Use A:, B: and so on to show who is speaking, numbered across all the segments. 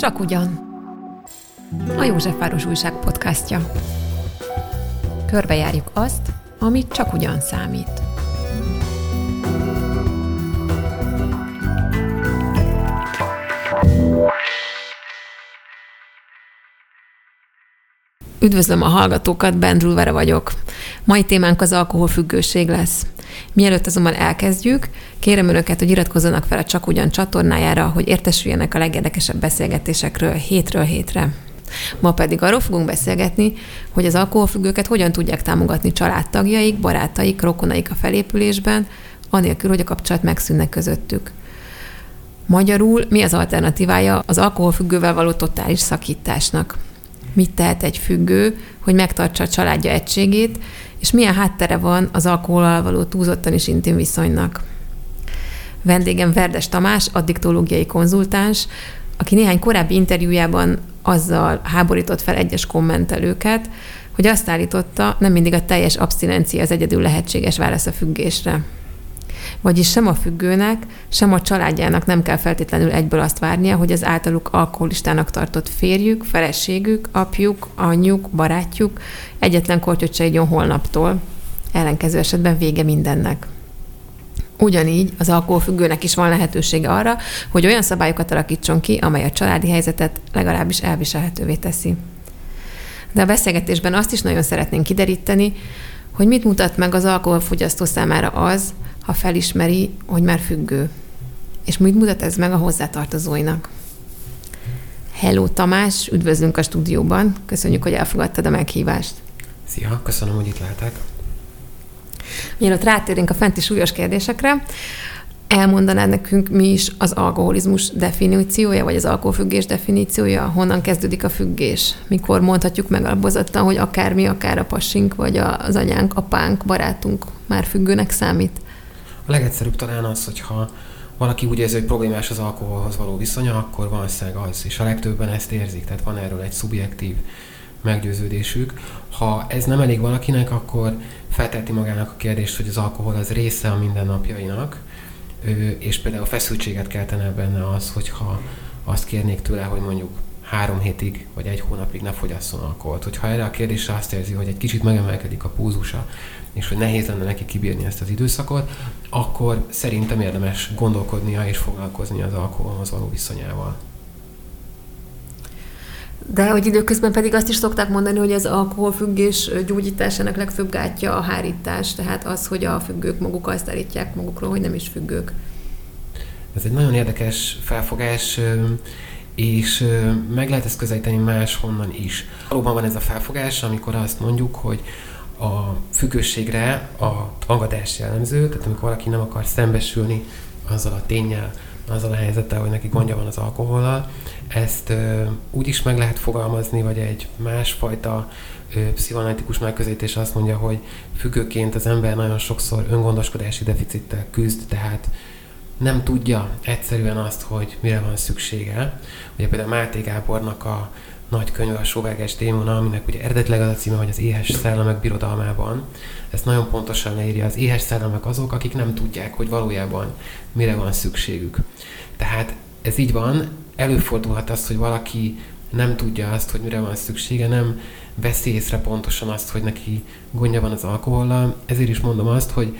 A: Csak ugyan. A Józsefváros Újság podcastja. Körbejárjuk azt, amit csak ugyan számít. Üdvözlöm a hallgatókat, Bendrulvere vagyok. Mai témánk az alkoholfüggőség lesz. Mielőtt azonban elkezdjük, kérem Önöket, hogy iratkozzanak fel a Csak Ugyan csatornájára, hogy értesüljenek a legérdekesebb beszélgetésekről hétről hétre. Ma pedig arról fogunk beszélgetni, hogy az alkoholfüggőket hogyan tudják támogatni családtagjaik, barátaik, rokonaik a felépülésben, anélkül, hogy a kapcsolat megszűnne közöttük. Magyarul mi az alternatívája az alkoholfüggővel való totális szakításnak? Mit tehet egy függő, hogy megtartsa a családja egységét, és milyen háttere van az alkoholal való túlzottan is intim viszonynak. Vendégem Verdes Tamás, addiktológiai konzultáns, aki néhány korábbi interjújában azzal háborított fel egyes kommentelőket, hogy azt állította, nem mindig a teljes abszinencia az egyedül lehetséges válasz a függésre. Vagyis sem a függőnek, sem a családjának nem kell feltétlenül egyből azt várnia, hogy az általuk alkoholistának tartott férjük, feleségük, apjuk, anyjuk, barátjuk egyetlen kortyot se igyon holnaptól. Ellenkező esetben vége mindennek. Ugyanígy az alkoholfüggőnek is van lehetősége arra, hogy olyan szabályokat alakítson ki, amely a családi helyzetet legalábbis elviselhetővé teszi. De a beszélgetésben azt is nagyon szeretnénk kideríteni, hogy mit mutat meg az alkoholfogyasztó számára az, ha felismeri, hogy már függő. És mit mutat ez meg a hozzátartozóinak? Hello Tamás, üdvözlünk a stúdióban. Köszönjük, hogy elfogadtad a meghívást.
B: Szia, köszönöm, hogy itt lehetek.
A: Mielőtt rátérünk a fenti súlyos kérdésekre, elmondanád nekünk, mi is az alkoholizmus definíciója, vagy az alkoholfüggés definíciója, honnan kezdődik a függés? Mikor mondhatjuk meg alapozottan, hogy akár mi, akár a pasink, vagy az anyánk, apánk, barátunk már függőnek számít?
B: A legegyszerűbb talán az, hogyha valaki úgy érzi, hogy problémás az alkoholhoz való viszonya, akkor valószínűleg az, és a legtöbben ezt érzik, tehát van erről egy szubjektív meggyőződésük. Ha ez nem elég valakinek, akkor felteti magának a kérdést, hogy az alkohol az része a mindennapjainak, és például feszültséget keltene benne az, hogyha azt kérnék tőle, hogy mondjuk három hétig vagy egy hónapig ne fogyasszon alkoholt. Hogyha erre a kérdésre azt érzi, hogy egy kicsit megemelkedik a púzusa, és hogy nehéz lenne neki kibírni ezt az időszakot, akkor szerintem érdemes gondolkodnia és foglalkozni az alkoholhoz való viszonyával.
A: De hogy időközben pedig azt is szokták mondani, hogy az alkoholfüggés gyógyításának legfőbb gátja a hárítás, tehát az, hogy a függők maguk azt állítják magukról, hogy nem is függők.
B: Ez egy nagyon érdekes felfogás, és meg lehet ezt közelíteni máshonnan is. Valóban van ez a felfogás, amikor azt mondjuk, hogy a függőségre a tagadás jellemző, tehát amikor valaki nem akar szembesülni azzal a tényel, azzal a helyzettel, hogy neki gondja van az alkohollal, ezt ö, úgy is meg lehet fogalmazni, vagy egy másfajta pszichoanalitikus megközelítés azt mondja, hogy függőként az ember nagyon sokszor öngondoskodási deficittel küzd, tehát nem tudja egyszerűen azt, hogy mire van szüksége. Ugye például Máté Gábornak a nagy könyv a sóvágás démona, aminek ugye eredetileg az a címe, hogy az éhes szellemek birodalmában. Ezt nagyon pontosan leírja. Az éhes szellemek azok, akik nem tudják, hogy valójában mire van szükségük. Tehát ez így van, előfordulhat az, hogy valaki nem tudja azt, hogy mire van szüksége, nem veszi észre pontosan azt, hogy neki gondja van az alkohollal. Ezért is mondom azt, hogy,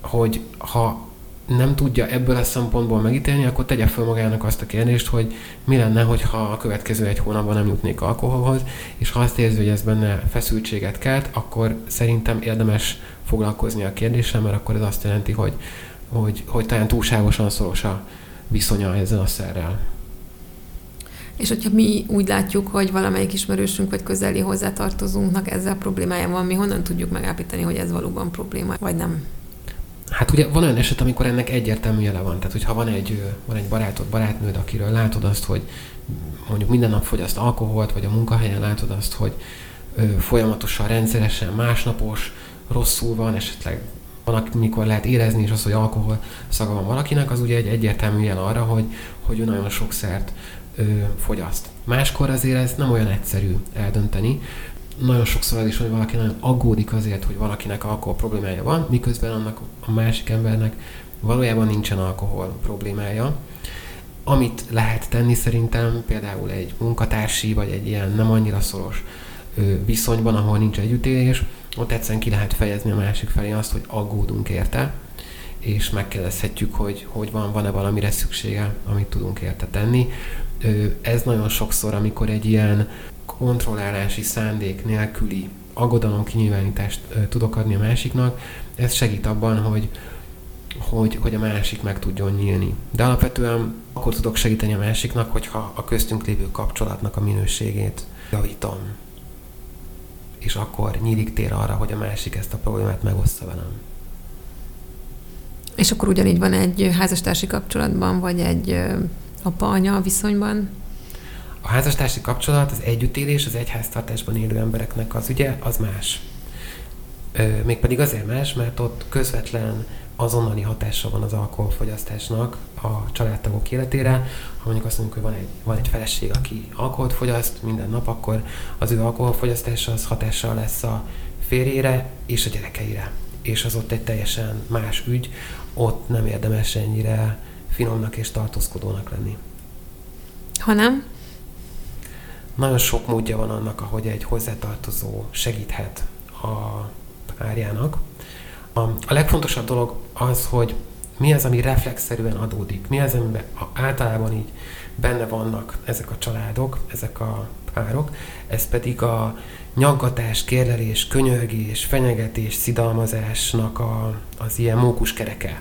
B: hogy ha nem tudja ebből a szempontból megítélni, akkor tegye fel magának azt a kérdést, hogy mi lenne, hogyha a következő egy hónapban nem jutnék alkoholhoz, és ha azt érzi, hogy ez benne feszültséget kelt, akkor szerintem érdemes foglalkozni a kérdéssel, mert akkor ez azt jelenti, hogy, hogy, hogy talán túlságosan szoros a viszonya ezzel a szerrel.
A: És hogyha mi úgy látjuk, hogy valamelyik ismerősünk vagy közeli hozzátartozónknak ezzel problémája van, mi honnan tudjuk megállapítani, hogy ez valóban probléma, vagy nem?
B: Hát ugye van olyan eset, amikor ennek egyértelmű jele van. Tehát, hogyha van egy, van egy barátod, barátnőd, akiről látod azt, hogy mondjuk minden nap fogyaszt alkoholt, vagy a munkahelyen látod azt, hogy ö, folyamatosan, rendszeresen, másnapos, rosszul van, esetleg van, amikor lehet érezni is az, hogy alkohol szaga van valakinek, az ugye egy egyértelmű jel arra, hogy, hogy ő nagyon sok szert ö, fogyaszt. Máskor azért ez nem olyan egyszerű eldönteni, nagyon sokszor az is, hogy valaki nagyon aggódik azért, hogy valakinek alkohol problémája van, miközben annak a másik embernek valójában nincsen alkohol problémája. amit lehet tenni szerintem, például egy munkatársi, vagy egy ilyen nem annyira szoros viszonyban, ahol nincs együttélés, ott egyszerűen ki lehet fejezni a másik felé azt, hogy aggódunk érte, és megkérdezhetjük, hogy hogy van, van-e valamire szüksége, amit tudunk érte tenni. Ez nagyon sokszor, amikor egy ilyen kontrollálási szándék nélküli aggodalom kinyilvánítást tudok adni a másiknak, ez segít abban, hogy, hogy, hogy a másik meg tudjon nyílni. De alapvetően akkor tudok segíteni a másiknak, hogyha a köztünk lévő kapcsolatnak a minőségét javítom. És akkor nyílik tér arra, hogy a másik ezt a problémát megossza velem.
A: És akkor ugyanígy van egy házastársi kapcsolatban, vagy egy apa-anya viszonyban?
B: A házastársi kapcsolat, az együttélés, az egyháztartásban élő embereknek az ugye, az más. Mégpedig azért más, mert ott közvetlen azonnali hatása van az alkoholfogyasztásnak a családtagok életére. Ha mondjuk azt mondjuk, hogy van egy, van egy feleség, aki alkoholt fogyaszt minden nap, akkor az ő alkoholfogyasztása az hatással lesz a férjére és a gyerekeire. És az ott egy teljesen más ügy, ott nem érdemes ennyire finomnak és tartózkodónak lenni.
A: Ha nem?
B: Nagyon sok módja van annak, ahogy egy hozzátartozó segíthet a párjának. A, a legfontosabb dolog az, hogy mi az, ami reflexzerűen adódik, mi az, amiben általában így benne vannak ezek a családok, ezek a párok, ez pedig a nyaggatás, kérlelés, könyörgés, fenyegetés, szidalmazásnak a, az ilyen mókus kereke,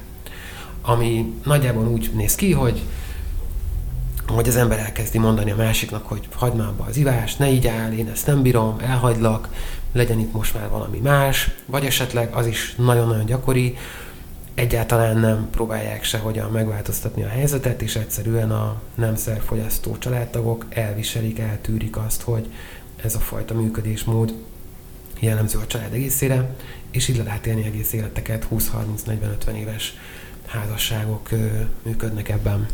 B: ami nagyjából úgy néz ki, hogy hogy az ember elkezdi mondani a másiknak, hogy hagyd már abba az ivást, ne így áll, én ezt nem bírom, elhagylak, legyen itt most már valami más, vagy esetleg az is nagyon-nagyon gyakori, egyáltalán nem próbálják sehogyan megváltoztatni a helyzetet, és egyszerűen a nem szerfogyasztó családtagok elviselik, eltűrik azt, hogy ez a fajta működésmód jellemző a család egészére, és így le lehet élni egész életeket, 20-30-40-50 éves házasságok működnek ebben.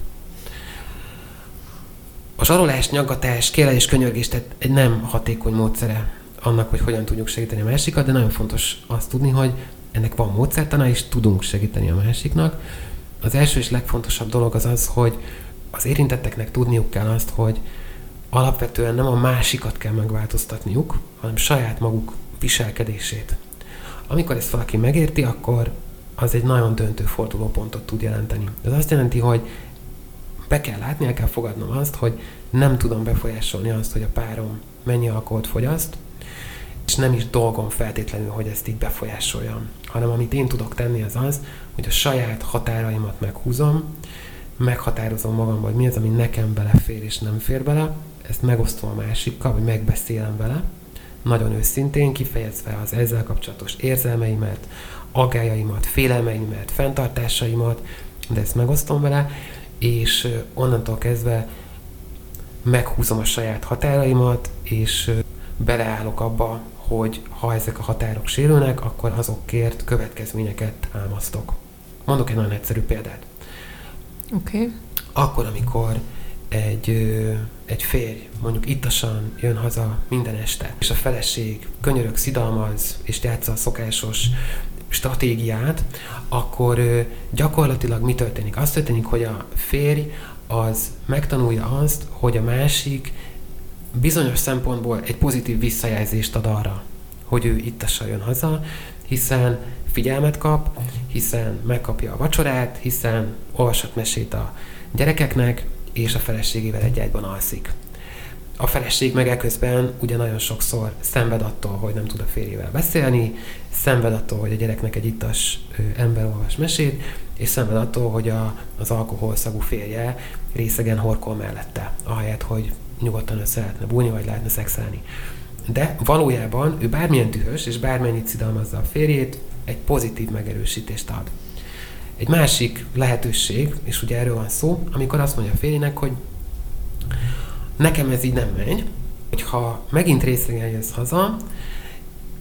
B: A zsarolás, nyaggatás, kérelés, könyörgés, tehát egy nem hatékony módszere annak, hogy hogyan tudjuk segíteni a másikat, de nagyon fontos azt tudni, hogy ennek van módszertana, és tudunk segíteni a másiknak. Az első és legfontosabb dolog az az, hogy az érintetteknek tudniuk kell azt, hogy alapvetően nem a másikat kell megváltoztatniuk, hanem saját maguk viselkedését. Amikor ezt valaki megérti, akkor az egy nagyon döntő fordulópontot tud jelenteni. Ez azt jelenti, hogy be kell látni, el kell fogadnom azt, hogy nem tudom befolyásolni azt, hogy a párom mennyi alkoholt fogyaszt, és nem is dolgom feltétlenül, hogy ezt így befolyásoljam, hanem amit én tudok tenni az az, hogy a saját határaimat meghúzom, meghatározom magam, hogy mi az, ami nekem belefér és nem fér bele, ezt megosztom a másikkal, vagy megbeszélem vele, nagyon őszintén, kifejezve az ezzel kapcsolatos érzelmeimet, aggájaimat, félelmeimet, fenntartásaimat, de ezt megosztom vele, és onnantól kezdve meghúzom a saját határaimat, és beleállok abba, hogy ha ezek a határok sérülnek, akkor azokért következményeket támasztok. Mondok egy nagyon egyszerű példát.
A: Oké. Okay.
B: Akkor, amikor egy, egy férj mondjuk ittasan jön haza minden este, és a feleség könyörög, szidalmaz, és játsza a szokásos stratégiát, akkor gyakorlatilag mi történik? Az történik, hogy a férj az megtanulja azt, hogy a másik bizonyos szempontból egy pozitív visszajelzést ad arra, hogy ő ittasan jön haza, hiszen figyelmet kap, hiszen megkapja a vacsorát, hiszen olvashat mesét a gyerekeknek, és a feleségével egy ágyban alszik. A feleség meg eközben ugye nagyon sokszor szenved attól, hogy nem tud a férjével beszélni, szenved attól, hogy a gyereknek egy ittas ember olvas mesét, és szenved attól, hogy a, az alkoholszagú férje részegen horkol mellette, ahelyett, hogy nyugodtan össze lehetne bújni, vagy lehetne szexelni. De valójában ő bármilyen dühös, és bármennyit szidalmazza a férjét, egy pozitív megerősítést ad. Egy másik lehetőség, és ugye erről van szó, amikor azt mondja a férjének, hogy nekem ez így nem megy, hogyha megint részegen jössz haza,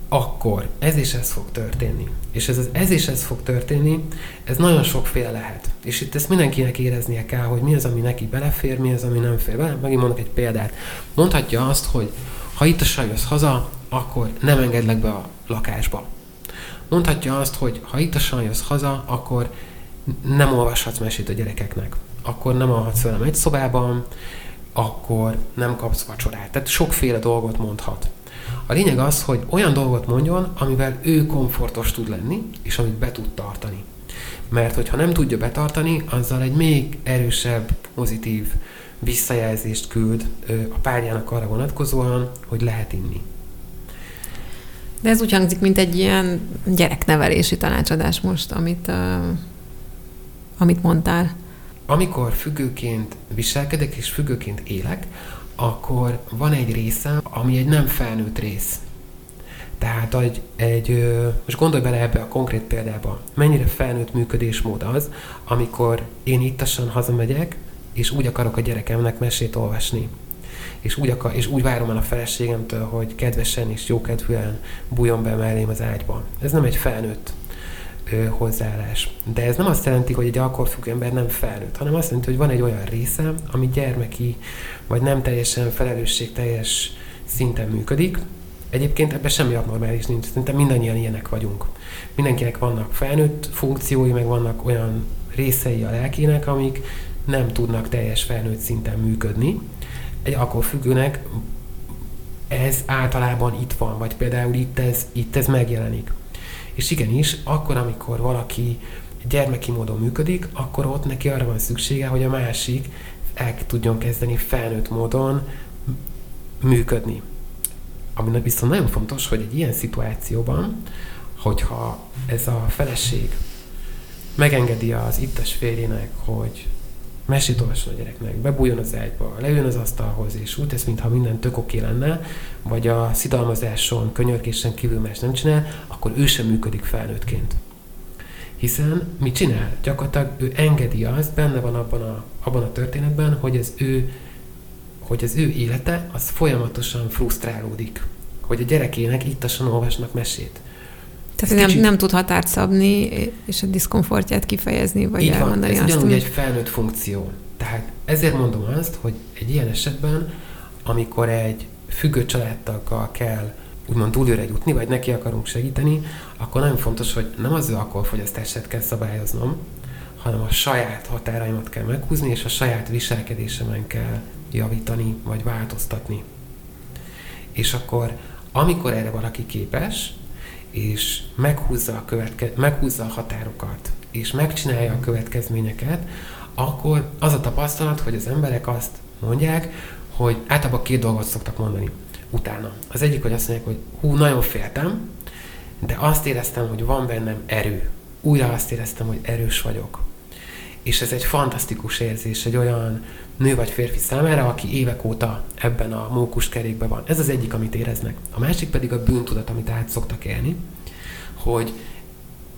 B: akkor ez és ez fog történni. És ez ez és ez fog történni, ez nagyon sokféle lehet. És itt ezt mindenkinek éreznie kell, hogy mi az, ami neki belefér, mi az, ami nem fér bele. Megint mondok egy példát. Mondhatja azt, hogy ha itt a jössz haza, akkor nem engedlek be a lakásba. Mondhatja azt, hogy ha itt a jössz haza, akkor nem olvashatsz mesét a gyerekeknek, akkor nem alhatsz velem egy szobában, akkor nem kapsz vacsorát. Tehát sokféle dolgot mondhat. A lényeg az, hogy olyan dolgot mondjon, amivel ő komfortos tud lenni, és amit be tud tartani. Mert hogyha nem tudja betartani, azzal egy még erősebb, pozitív visszajelzést küld a párjának arra vonatkozóan, hogy lehet inni.
A: De ez úgy hangzik, mint egy ilyen gyereknevelési tanácsadás most, amit, uh, amit mondtál.
B: Amikor függőként viselkedek és függőként élek, akkor van egy része, ami egy nem felnőtt rész. Tehát egy, egy, most gondolj bele ebbe a konkrét példába, mennyire felnőtt működésmód az, amikor én ittasan hazamegyek, és úgy akarok a gyerekemnek mesét olvasni. És úgy, akar, és úgy várom el a feleségemtől, hogy kedvesen és jókedvűen bújjon be mellém az ágyba. Ez nem egy felnőtt ö, hozzáállás. De ez nem azt jelenti, hogy egy alkoholfüggő ember nem felnőtt, hanem azt jelenti, hogy van egy olyan része, ami gyermeki, vagy nem teljesen felelősségteljes szinten működik. Egyébként ebben semmi abnormális nincs, szerintem mindannyian ilyenek vagyunk. Mindenkinek vannak felnőtt funkciói, meg vannak olyan részei a lelkének, amik nem tudnak teljes felnőtt szinten működni. Egy alkoholfüggőnek ez általában itt van, vagy például itt ez, itt ez megjelenik. És igenis, akkor, amikor valaki gyermeki módon működik, akkor ott neki arra van szüksége, hogy a másik el tudjon kezdeni felnőtt módon működni. Ami viszont nagyon fontos, hogy egy ilyen szituációban, hogyha ez a feleség megengedi az ittes férjének, hogy mesét olvasson a gyereknek, bebújjon az ágyba, leüljön az asztalhoz, és úgy tesz, mintha minden tök oké lenne, vagy a szidalmazáson, könyörkésen kívül más nem csinál, akkor ő sem működik felnőttként. Hiszen mit csinál? Gyakorlatilag ő engedi azt, benne van abban a, abban a történetben, hogy az ő hogy az ő élete az folyamatosan frusztrálódik. Hogy a gyerekének ittasan olvasnak mesét.
A: Tehát nem, kicsit... nem tud határt szabni, és a diszkomfortját kifejezni, vagy
B: Így
A: elmondani
B: van, ez
A: azt.
B: ugyanúgy egy felnőtt funkció. Tehát ezért mondom azt, hogy egy ilyen esetben, amikor egy függő családtaggal kell úgymond túlőre jutni, vagy neki akarunk segíteni, akkor nagyon fontos, hogy nem az ő alkoholfogyasztását kell szabályoznom, hanem a saját határaimat kell meghúzni, és a saját viselkedésemen kell javítani, vagy változtatni. És akkor, amikor erre valaki képes, és meghúzza a, követke- meghúzza a határokat, és megcsinálja a következményeket, akkor az a tapasztalat, hogy az emberek azt mondják, hogy általában két dolgot szoktak mondani utána. Az egyik, hogy azt mondják, hogy hú, nagyon féltem, de azt éreztem, hogy van bennem erő. Újra azt éreztem, hogy erős vagyok. És ez egy fantasztikus érzés, egy olyan nő vagy férfi számára, aki évek óta ebben a mókus kerékben van. Ez az egyik, amit éreznek. A másik pedig a bűntudat, amit át szoktak élni, hogy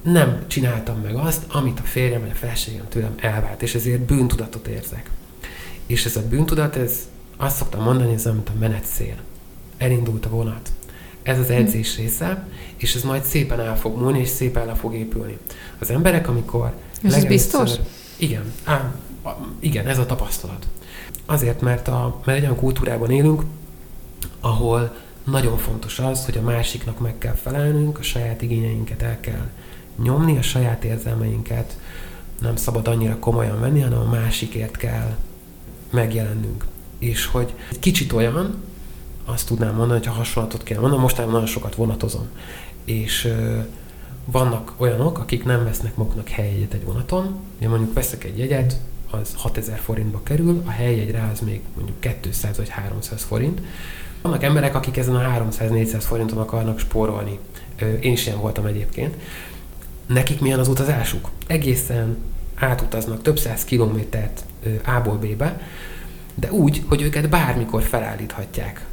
B: nem csináltam meg azt, amit a férjem vagy a feleségem tőlem elvált, és ezért bűntudatot érzek. És ez a bűntudat, ez azt szoktam mondani, ez mint a menetszél. Elindult a vonat. Ez az edzés része, és ez majd szépen el fog múlni, és szépen le fog épülni. Az emberek, amikor...
A: És ez biztos?
B: Igen, á, igen, ez a tapasztalat. Azért, mert, a, mert egy olyan kultúrában élünk, ahol nagyon fontos az, hogy a másiknak meg kell felelnünk, a saját igényeinket el kell nyomni, a saját érzelmeinket nem szabad annyira komolyan venni, hanem a másikért kell megjelennünk. És hogy egy kicsit olyan, azt tudnám mondani, hogy ha hasonlatot kell mondanom, mostában nagyon sokat vonatozom. És ö, vannak olyanok, akik nem vesznek maguknak helyjegyet egy vonaton. Én mondjuk veszek egy jegyet, az 6000 forintba kerül, a helyjegyre az még mondjuk 200 vagy 300 forint. Vannak emberek, akik ezen a 300-400 forinton akarnak spórolni. Én is ilyen voltam egyébként. Nekik milyen az utazásuk? Egészen átutaznak több száz kilométert A-ból B-be, de úgy, hogy őket bármikor felállíthatják.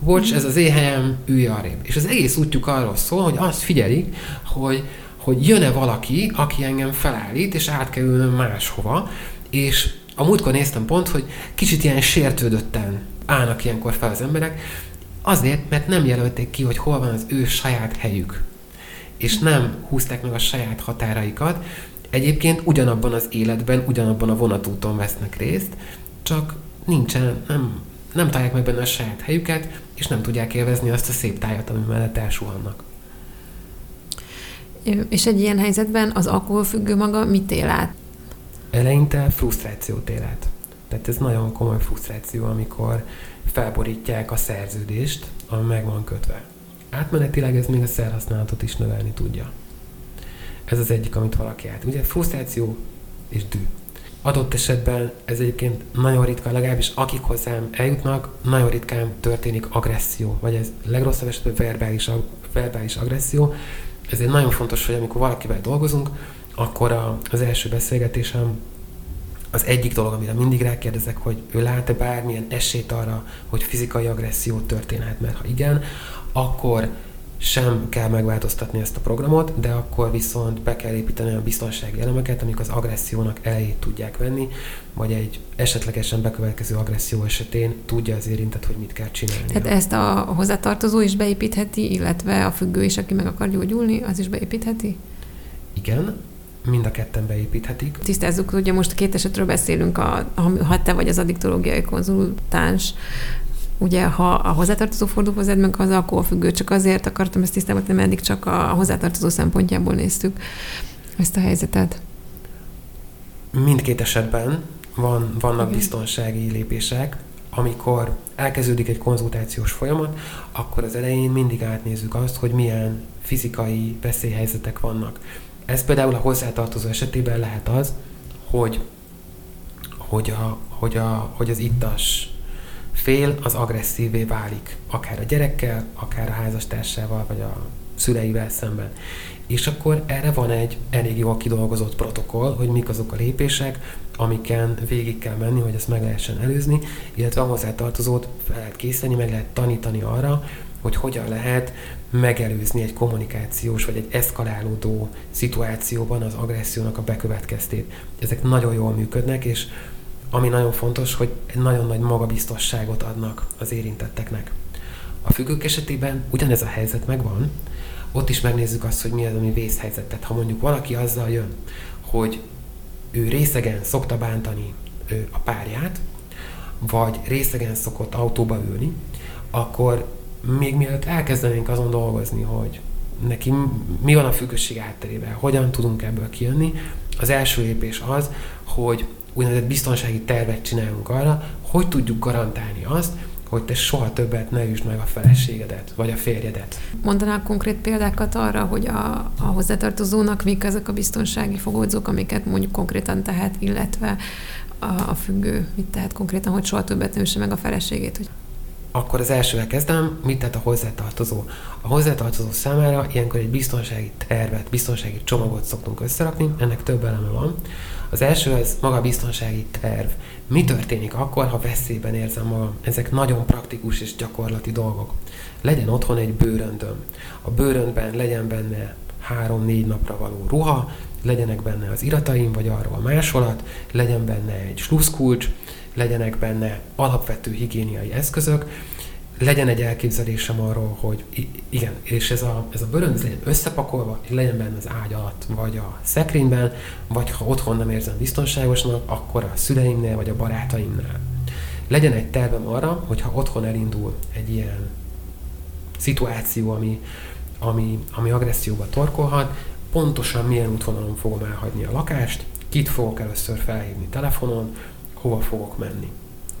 B: Bocs, ez az én helyem, ülj arrébb. És az egész útjuk arról szól, hogy azt figyelik, hogy, hogy jön-e valaki, aki engem felállít, és át kell ülnöm máshova, és a múltkor néztem pont, hogy kicsit ilyen sértődötten állnak ilyenkor fel az emberek, azért, mert nem jelölték ki, hogy hol van az ő saját helyük. És nem húzták meg a saját határaikat. Egyébként ugyanabban az életben, ugyanabban a vonatúton vesznek részt, csak nincsen, nem, nem találják meg benne a saját helyüket, és nem tudják élvezni azt a szép tájat, ami mellett elsuhannak.
A: És egy ilyen helyzetben az alkoholfüggő maga mit él át?
B: Eleinte frusztrációt ér át. Tehát ez nagyon komoly frusztráció, amikor felborítják a szerződést, ami meg van kötve. Átmenetileg ez még a szerhasználatot is növelni tudja. Ez az egyik, amit valaki át. Ugye frusztráció és dű. Adott esetben ez egyébként nagyon ritka, legalábbis akik hozzám eljutnak, nagyon ritkán történik agresszió, vagy ez legrosszabb esetben verbális, verbális agresszió. Ezért nagyon fontos, hogy amikor valakivel dolgozunk, akkor a, az első beszélgetésem az egyik dolog, amire mindig rákérdezek, hogy ő lát-e bármilyen esélyt arra, hogy fizikai agresszió történhet, mert ha igen, akkor sem kell megváltoztatni ezt a programot, de akkor viszont be kell építeni a biztonsági elemeket, amik az agressziónak elejét tudják venni, vagy egy esetlegesen bekövetkező agresszió esetén tudja az érintett, hogy mit kell csinálni.
A: Tehát ezt a hozzátartozó is beépítheti, illetve a függő is, aki meg akar gyógyulni, az is beépítheti?
B: Igen, mind a ketten beépíthetik.
A: Tisztázzuk, ugye most két esetről beszélünk, a, ha te vagy az addiktológiai konzultáns, ugye ha a hozzátartozó fordul hozzád, meg az alkoholfüggő, csak azért akartam ezt tisztában tenni, eddig csak a hozzátartozó szempontjából néztük ezt a helyzetet.
B: Mindkét esetben van, vannak Igen. biztonsági lépések, amikor elkezdődik egy konzultációs folyamat, akkor az elején mindig átnézzük azt, hogy milyen fizikai veszélyhelyzetek vannak. Ez például a hozzátartozó esetében lehet az, hogy, hogy, a, hogy, a, hogy az ittas fél az agresszívé válik, akár a gyerekkel, akár a házastársával, vagy a szüleivel szemben. És akkor erre van egy elég jól kidolgozott protokoll, hogy mik azok a lépések, amiken végig kell menni, hogy ezt meg lehessen előzni, illetve a hozzátartozót fel lehet készíteni, meg lehet tanítani arra, hogy hogyan lehet megelőzni egy kommunikációs vagy egy eszkalálódó szituációban az agressziónak a bekövetkeztét. Ezek nagyon jól működnek, és ami nagyon fontos, hogy egy nagyon nagy magabiztosságot adnak az érintetteknek. A függők esetében ugyanez a helyzet megvan, ott is megnézzük azt, hogy mi az, ami vészhelyzet. Tehát ha mondjuk valaki azzal jön, hogy ő részegen szokta bántani a párját, vagy részegen szokott autóba ülni, akkor még mielőtt elkezdenénk azon dolgozni, hogy neki mi van a függőség hátterében, hogyan tudunk ebből kijönni, az első lépés az, hogy úgynevezett biztonsági tervet csinálunk arra, hogy tudjuk garantálni azt, hogy te soha többet ne üsd meg a feleségedet, vagy a férjedet.
A: Mondanál konkrét példákat arra, hogy a, a hozzátartozónak mik ezek a biztonsági fogódzók, amiket mondjuk konkrétan tehet, illetve a, a függő mit tehet konkrétan, hogy soha többet ne üsse meg a feleségét. Hogy...
B: Akkor az elsővel kezdem, mit tett a hozzátartozó? A hozzátartozó számára ilyenkor egy biztonsági tervet, biztonsági csomagot szoktunk összerakni, ennek több eleme van. Az első az maga a biztonsági terv. Mi történik akkor, ha veszélyben érzem magam? Ezek nagyon praktikus és gyakorlati dolgok. Legyen otthon egy bőröndöm. A bőröndben legyen benne három-négy napra való ruha, legyenek benne az irataim, vagy arról másolat, legyen benne egy sluszkulcs, legyenek benne alapvető higiéniai eszközök, legyen egy elképzelésem arról, hogy igen, és ez a, ez a bőrönd ez legyen összepakolva, és legyen benne az ágy alatt, vagy a szekrényben, vagy ha otthon nem érzem biztonságosnak, akkor a szüleimnél, vagy a barátaimnál. Legyen egy tervem arra, hogy ha otthon elindul egy ilyen szituáció, ami, ami, ami agresszióba torkolhat, pontosan milyen útvonalon fogom elhagyni a lakást, kit fogok először felhívni telefonon, hova fogok menni.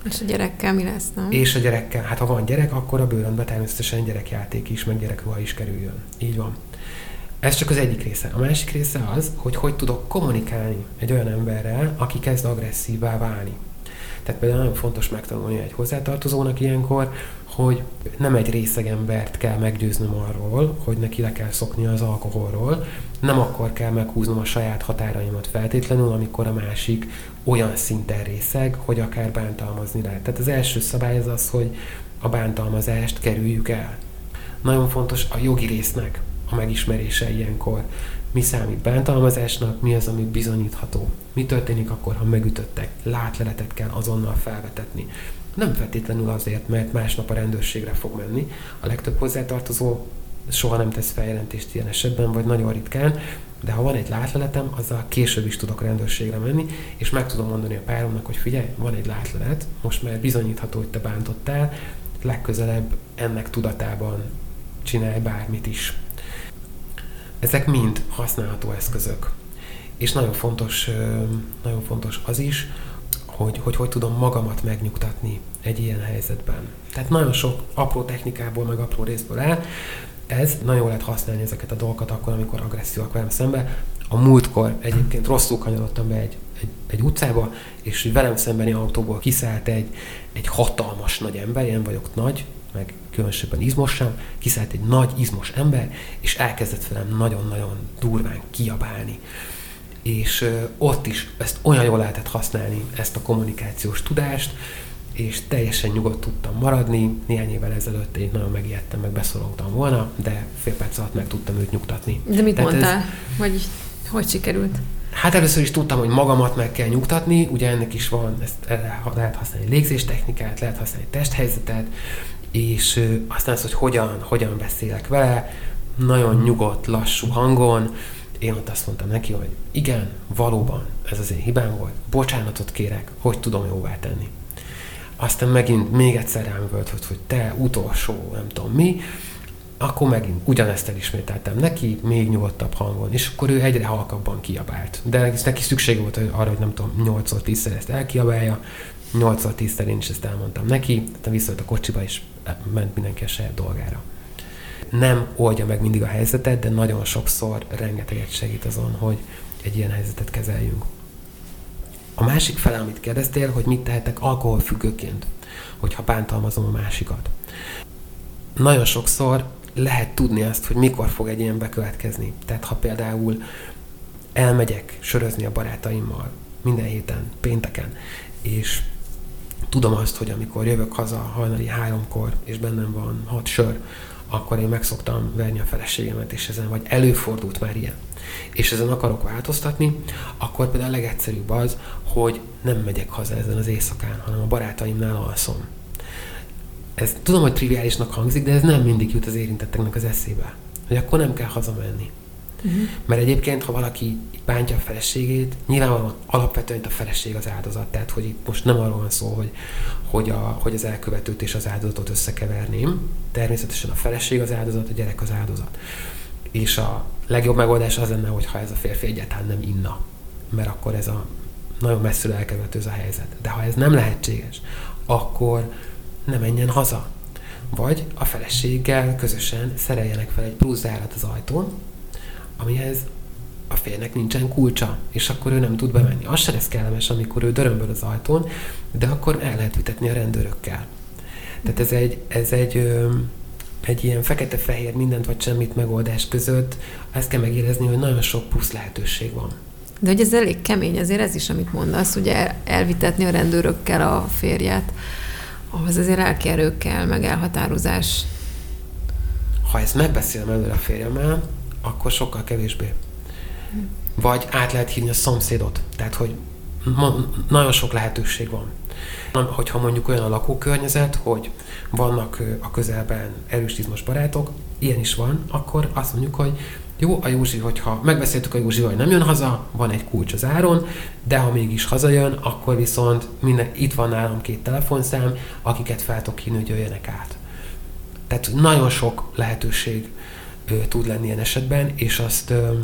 A: És a gyerekkel mi lesz, nem?
B: És a gyerekkel, hát ha van gyerek, akkor a bőrönbe természetesen gyerekjáték is, meg gyerekruha is kerüljön. Így van. Ez csak az egyik része. A másik része az, hogy hogy tudok kommunikálni egy olyan emberrel, aki kezd agresszívá válni. Tehát például nagyon fontos megtanulni egy hozzátartozónak ilyenkor, hogy nem egy részeg embert kell meggyőznöm arról, hogy neki le kell szokni az alkoholról, nem akkor kell meghúznom a saját határaimat feltétlenül, amikor a másik olyan szinten részeg, hogy akár bántalmazni lehet. Tehát az első szabály az az, hogy a bántalmazást kerüljük el. Nagyon fontos a jogi résznek a megismerése ilyenkor. Mi számít bántalmazásnak, mi az, ami bizonyítható. Mi történik akkor, ha megütöttek? Látleletet kell azonnal felvetetni. Nem feltétlenül azért, mert másnap a rendőrségre fog menni. A legtöbb hozzátartozó soha nem tesz feljelentést ilyen esetben, vagy nagyon ritkán, de ha van egy látleletem, azzal később is tudok rendőrségre menni, és meg tudom mondani a páromnak, hogy figyelj, van egy látlelet, most már bizonyítható, hogy te bántottál, legközelebb ennek tudatában csinálj bármit is. Ezek mind használható eszközök. És nagyon fontos, nagyon fontos az is, hogy, hogy hogy tudom magamat megnyugtatni egy ilyen helyzetben. Tehát nagyon sok apró technikából, meg apró részből áll. Ez nagyon lehet használni ezeket a dolgokat akkor, amikor agresszióak velem szembe. A múltkor egyébként rosszul kanyarodtam be egy, egy, egy utcába, és velem szembeni autóból kiszállt egy, egy hatalmas nagy ember, én vagyok nagy, meg különösebben izmos sem, kiszállt egy nagy izmos ember, és elkezdett velem nagyon-nagyon durván kiabálni. És ott is ezt olyan jól lehetett használni, ezt a kommunikációs tudást, és teljesen nyugodt tudtam maradni. Néhány évvel ezelőtt én nagyon megijedtem, meg beszoroltam volna, de fél perc alatt meg tudtam őt nyugtatni.
A: De mit Tehát mondtál? Ez... Vagy hogy sikerült?
B: Hát először is tudtam, hogy magamat meg kell nyugtatni, ugye ennek is van, ezt lehet használni légzéstechnikát, lehet használni testhelyzetet, és aztán az, hogy hogyan, hogyan beszélek vele, nagyon nyugodt, lassú hangon, én ott azt mondtam neki, hogy igen, valóban ez az én hibám volt, bocsánatot kérek, hogy tudom jóvá tenni. Aztán megint még egyszer rám volt, hogy, hogy te utolsó, nem tudom mi, akkor megint ugyanezt elismételtem neki, még nyugodtabb hangon, és akkor ő egyre halkabban kiabált. De neki szüksége volt arra, hogy nem tudom, 8-10-szer ezt elkiabálja, 8-10-szer én is ezt elmondtam neki, tehát visszajött a kocsiba, és ment mindenki a saját dolgára. Nem oldja meg mindig a helyzetet, de nagyon sokszor rengeteget segít azon, hogy egy ilyen helyzetet kezeljünk. A másik fele, amit kérdeztél, hogy mit tehetek alkoholfüggőként, hogyha bántalmazom a másikat. Nagyon sokszor lehet tudni azt, hogy mikor fog egy ilyen bekövetkezni. Tehát ha például elmegyek sörözni a barátaimmal minden héten, pénteken, és tudom azt, hogy amikor jövök haza hajnali háromkor, és bennem van hat sör, akkor én meg szoktam verni a feleségemet, és ezen, vagy előfordult már ilyen, és ezen akarok változtatni, akkor például a legegyszerűbb az, hogy nem megyek haza ezen az éjszakán, hanem a barátaimnál alszom. Ez tudom, hogy triviálisnak hangzik, de ez nem mindig jut az érintetteknek az eszébe. Hogy akkor nem kell hazamenni. Uh-huh. Mert egyébként, ha valaki bántja a feleségét, nyilvánvalóan alapvetően a feleség az áldozat. Tehát, hogy itt most nem arról van szó, hogy, hogy, a, hogy az elkövetőt és az áldozatot összekeverném. Természetesen a feleség az áldozat, a gyerek az áldozat. És a legjobb megoldás az lenne, hogyha ez a férfi egyáltalán nem inna. Mert akkor ez a nagyon messzire elkövető a helyzet. De ha ez nem lehetséges, akkor ne menjen haza. Vagy a feleséggel közösen szereljenek fel egy plusz zárat az ajtón, amihez a férnek nincsen kulcsa, és akkor ő nem tud bemenni. Az se lesz kellemes, amikor ő dörömböl az ajtón, de akkor el lehet vitetni a rendőrökkel. Tehát ez egy, ez egy, egy ilyen fekete-fehér mindent vagy semmit megoldás között, ezt kell megérezni, hogy nagyon sok plusz lehetőség van.
A: De hogy ez elég kemény, azért ez is, amit mondasz, ugye elvitetni a rendőrökkel a férjet, ahhoz azért elkerő kell, meg elhatározás.
B: Ha ezt megbeszélem előre a férjemmel, akkor sokkal kevésbé. Vagy át lehet hívni a szomszédot. Tehát, hogy ma, nagyon sok lehetőség van. Hogyha mondjuk olyan a lakókörnyezet, hogy vannak a közelben erős izmos barátok, ilyen is van, akkor azt mondjuk, hogy jó, a Józsi, hogyha megbeszéltük a Józsi, hogy nem jön haza, van egy kulcs az áron, de ha mégis hazajön, akkor viszont minden, itt van nálam két telefonszám, akiket fel tudok hívni, hogy jöjjenek át. Tehát nagyon sok lehetőség ö, tud lenni ilyen esetben, és azt ö,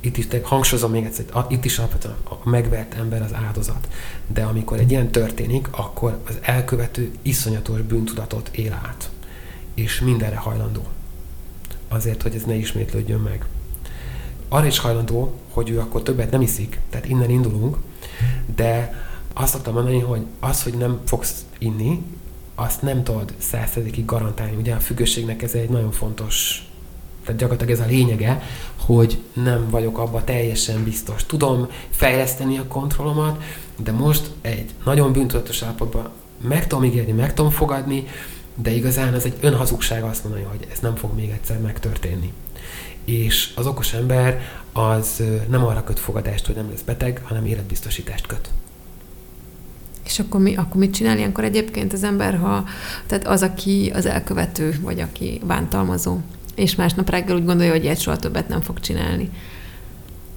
B: itt is hangsúlyozom még egyszer, itt is alapvetően a megvert ember az áldozat. De amikor egy ilyen történik, akkor az elkövető iszonyatos bűntudatot él át. És mindenre hajlandó. Azért, hogy ez ne ismétlődjön meg. Arra is hajlandó, hogy ő akkor többet nem iszik, tehát innen indulunk, de azt szoktam mondani, hogy az, hogy nem fogsz inni, azt nem tudod százszerzékig garantálni. Ugye a függőségnek ez egy nagyon fontos tehát gyakorlatilag ez a lényege, hogy nem vagyok abba teljesen biztos. Tudom fejleszteni a kontrollomat, de most egy nagyon bűntudatos állapotban meg tudom ígérni, meg tudom fogadni, de igazán ez egy önhazugság azt mondani, hogy ez nem fog még egyszer megtörténni. És az okos ember az nem arra köt fogadást, hogy nem lesz beteg, hanem életbiztosítást köt.
A: És akkor, mi, akkor mit csinál ilyenkor egyébként az ember, ha tehát az, aki az elkövető, vagy aki bántalmazó? És másnap reggel úgy gondolja, hogy ilyet soha többet nem fog csinálni.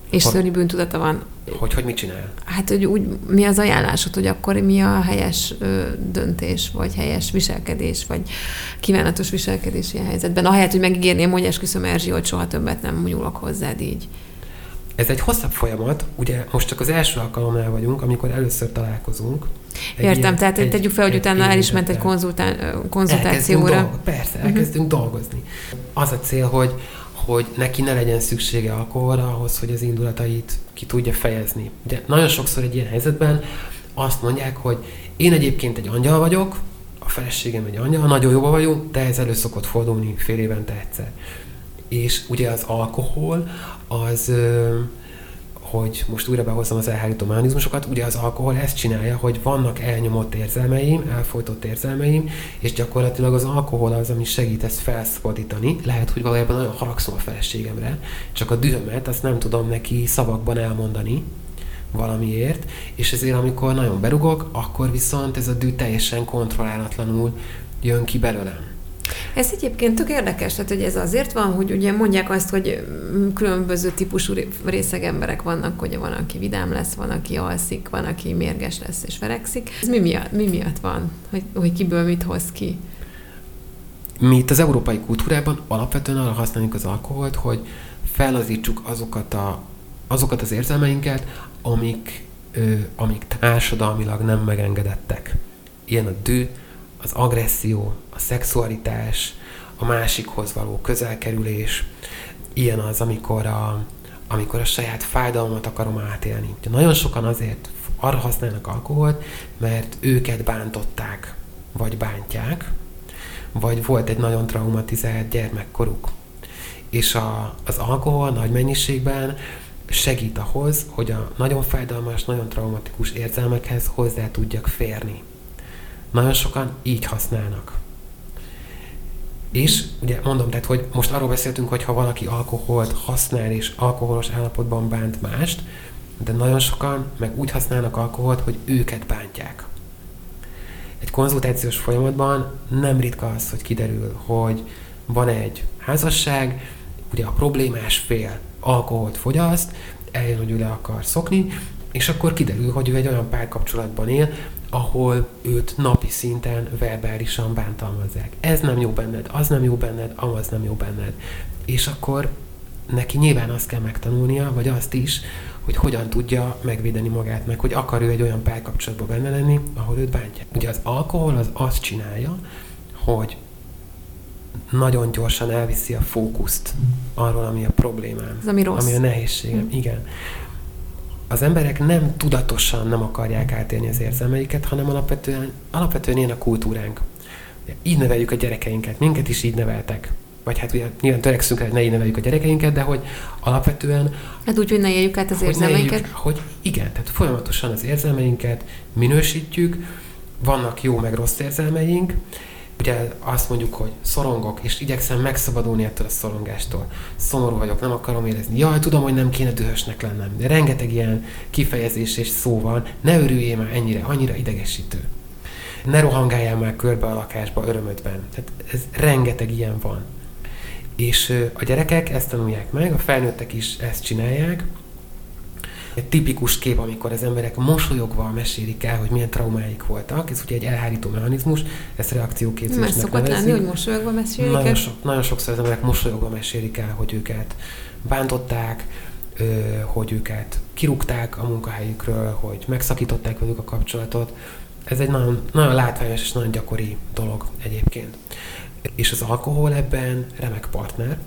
A: És hogy, szörnyű bűntudata van.
B: Hogy, hogy mit csinál?
A: Hát, hogy úgy, mi az ajánlásod, hogy akkor mi a helyes ö, döntés, vagy helyes viselkedés, vagy kívánatos viselkedés ilyen helyzetben. Ahelyett, hogy megígérném, hogy esküszöm Erzsi, hogy soha többet nem nyúlok hozzád így.
B: Ez egy hosszabb folyamat, ugye most csak az első alkalomnál vagyunk, amikor először találkozunk.
A: Egy Értem, ilyen, tehát egy, tegyük fel, hogy utána el is ment egy konzultá- konzultációra.
B: Elkezdünk dolg- persze, mhm. elkezdünk uh-huh. dolgozni. Az a cél, hogy hogy neki ne legyen szüksége alkoholra ahhoz, hogy az indulatait ki tudja fejezni. Ugye nagyon sokszor egy ilyen helyzetben azt mondják, hogy én egyébként egy angyal vagyok, a feleségem egy angyal, nagyon jóban vagyunk, de ez elő szokott fordulni fél évente egyszer. És ugye az alkohol az hogy most újra behozom az elhárító mechanizmusokat, ugye az alkohol ezt csinálja, hogy vannak elnyomott érzelmeim, elfolytott érzelmeim, és gyakorlatilag az alkohol az, ami segít ezt felszabadítani. Lehet, hogy valójában nagyon haragszom a feleségemre, csak a dühömet azt nem tudom neki szavakban elmondani valamiért, és ezért amikor nagyon berugok, akkor viszont ez a dű teljesen kontrollálatlanul jön ki belőlem.
A: Ez egyébként tök érdekes, tehát hogy ez azért van, hogy ugye mondják azt, hogy mm, különböző típusú részeg emberek vannak, hogy van, aki vidám lesz, van, aki alszik, van, aki mérges lesz és verekszik. Ez mi miatt, mi miatt van, hogy, hogy kiből mit hoz ki?
B: Mi itt az európai kultúrában alapvetően arra használjuk az alkoholt, hogy felazítsuk azokat, a, azokat az érzelmeinket, amik, ö, amik társadalmilag nem megengedettek. Ilyen a dű, az agresszió, szexualitás, a másikhoz való közelkerülés, ilyen az, amikor a, amikor a saját fájdalmat akarom átélni. Nagyon sokan azért arra használnak alkoholt, mert őket bántották, vagy bántják, vagy volt egy nagyon traumatizált gyermekkoruk. És a, az alkohol nagy mennyiségben segít ahhoz, hogy a nagyon fájdalmas, nagyon traumatikus érzelmekhez hozzá tudjak férni. Nagyon sokan így használnak. És ugye mondom, tehát, hogy most arról beszéltünk, hogy ha valaki alkoholt használ és alkoholos állapotban bánt mást, de nagyon sokan meg úgy használnak alkoholt, hogy őket bántják. Egy konzultációs folyamatban nem ritka az, hogy kiderül, hogy van egy házasság, ugye a problémás fél alkoholt fogyaszt, eljön, hogy ő le akar szokni, és akkor kiderül, hogy ő egy olyan párkapcsolatban él, ahol őt napi szinten verbálisan bántalmazzák. Ez nem jó benned, az nem jó benned, amaz nem jó benned. És akkor neki nyilván azt kell megtanulnia, vagy azt is, hogy hogyan tudja megvédeni magát, meg hogy akar ő egy olyan párkapcsolatban benne lenni, ahol őt bántják. Ugye az alkohol az azt csinálja, hogy nagyon gyorsan elviszi a fókuszt arról, ami a problémám.
A: Az, ami rossz.
B: Ami a nehézségem. Hm. Igen az emberek nem tudatosan nem akarják átélni az érzelmeiket, hanem alapvetően, alapvetően ilyen a kultúránk. Így neveljük a gyerekeinket, minket is így neveltek. Vagy hát ugye nyilván törekszünk rá, hogy ne így neveljük a gyerekeinket, de hogy alapvetően...
A: Hát úgy, hogy ne éljük át az érzelmeinket. Éljük,
B: hogy igen, tehát folyamatosan az érzelmeinket minősítjük, vannak jó meg rossz érzelmeink, ugye azt mondjuk, hogy szorongok, és igyekszem megszabadulni ettől a szorongástól. Szomorú vagyok, nem akarom érezni. Jaj, tudom, hogy nem kéne dühösnek lennem, de rengeteg ilyen kifejezés és szó van. Ne örüljél már ennyire, annyira idegesítő. Ne rohangáljál már körbe a lakásba örömödben. Tehát ez rengeteg ilyen van. És a gyerekek ezt tanulják meg, a felnőttek is ezt csinálják, egy tipikus kép, amikor az emberek mosolyogva mesélik el, hogy milyen traumáik voltak. Ez ugye egy elhárító mechanizmus, ezt reakcióképzésnek
A: Mert szokott nevezik. lenni, hogy mosolyogva mesélik
B: nagyon, so, nagyon sokszor az emberek mosolyogva mesélik el, hogy őket bántották, hogy őket kirúgták a munkahelyükről, hogy megszakították velük a kapcsolatot. Ez egy nagyon, nagyon látványos és nagyon gyakori dolog egyébként. És az alkohol ebben remek partner,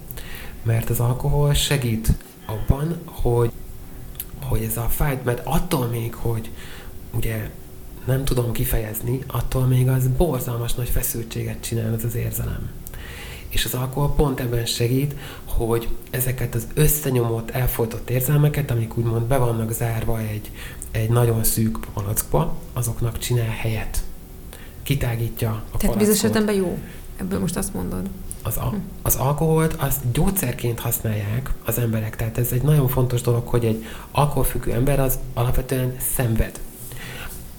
B: mert az alkohol segít abban, hogy hogy ez a fájt, mert attól még, hogy ugye nem tudom kifejezni, attól még az borzalmas nagy feszültséget csinál az az érzelem. És az alkohol pont ebben segít, hogy ezeket az összenyomott, elfolytott érzelmeket, amik úgymond be vannak zárva egy, egy nagyon szűk palackba, azoknak csinál helyet. Kitágítja a
A: Tehát palackot. bizonyos jó. Ebből most azt mondod
B: az, a, az alkoholt azt gyógyszerként használják az emberek. Tehát ez egy nagyon fontos dolog, hogy egy alkoholfüggő ember az alapvetően szenved.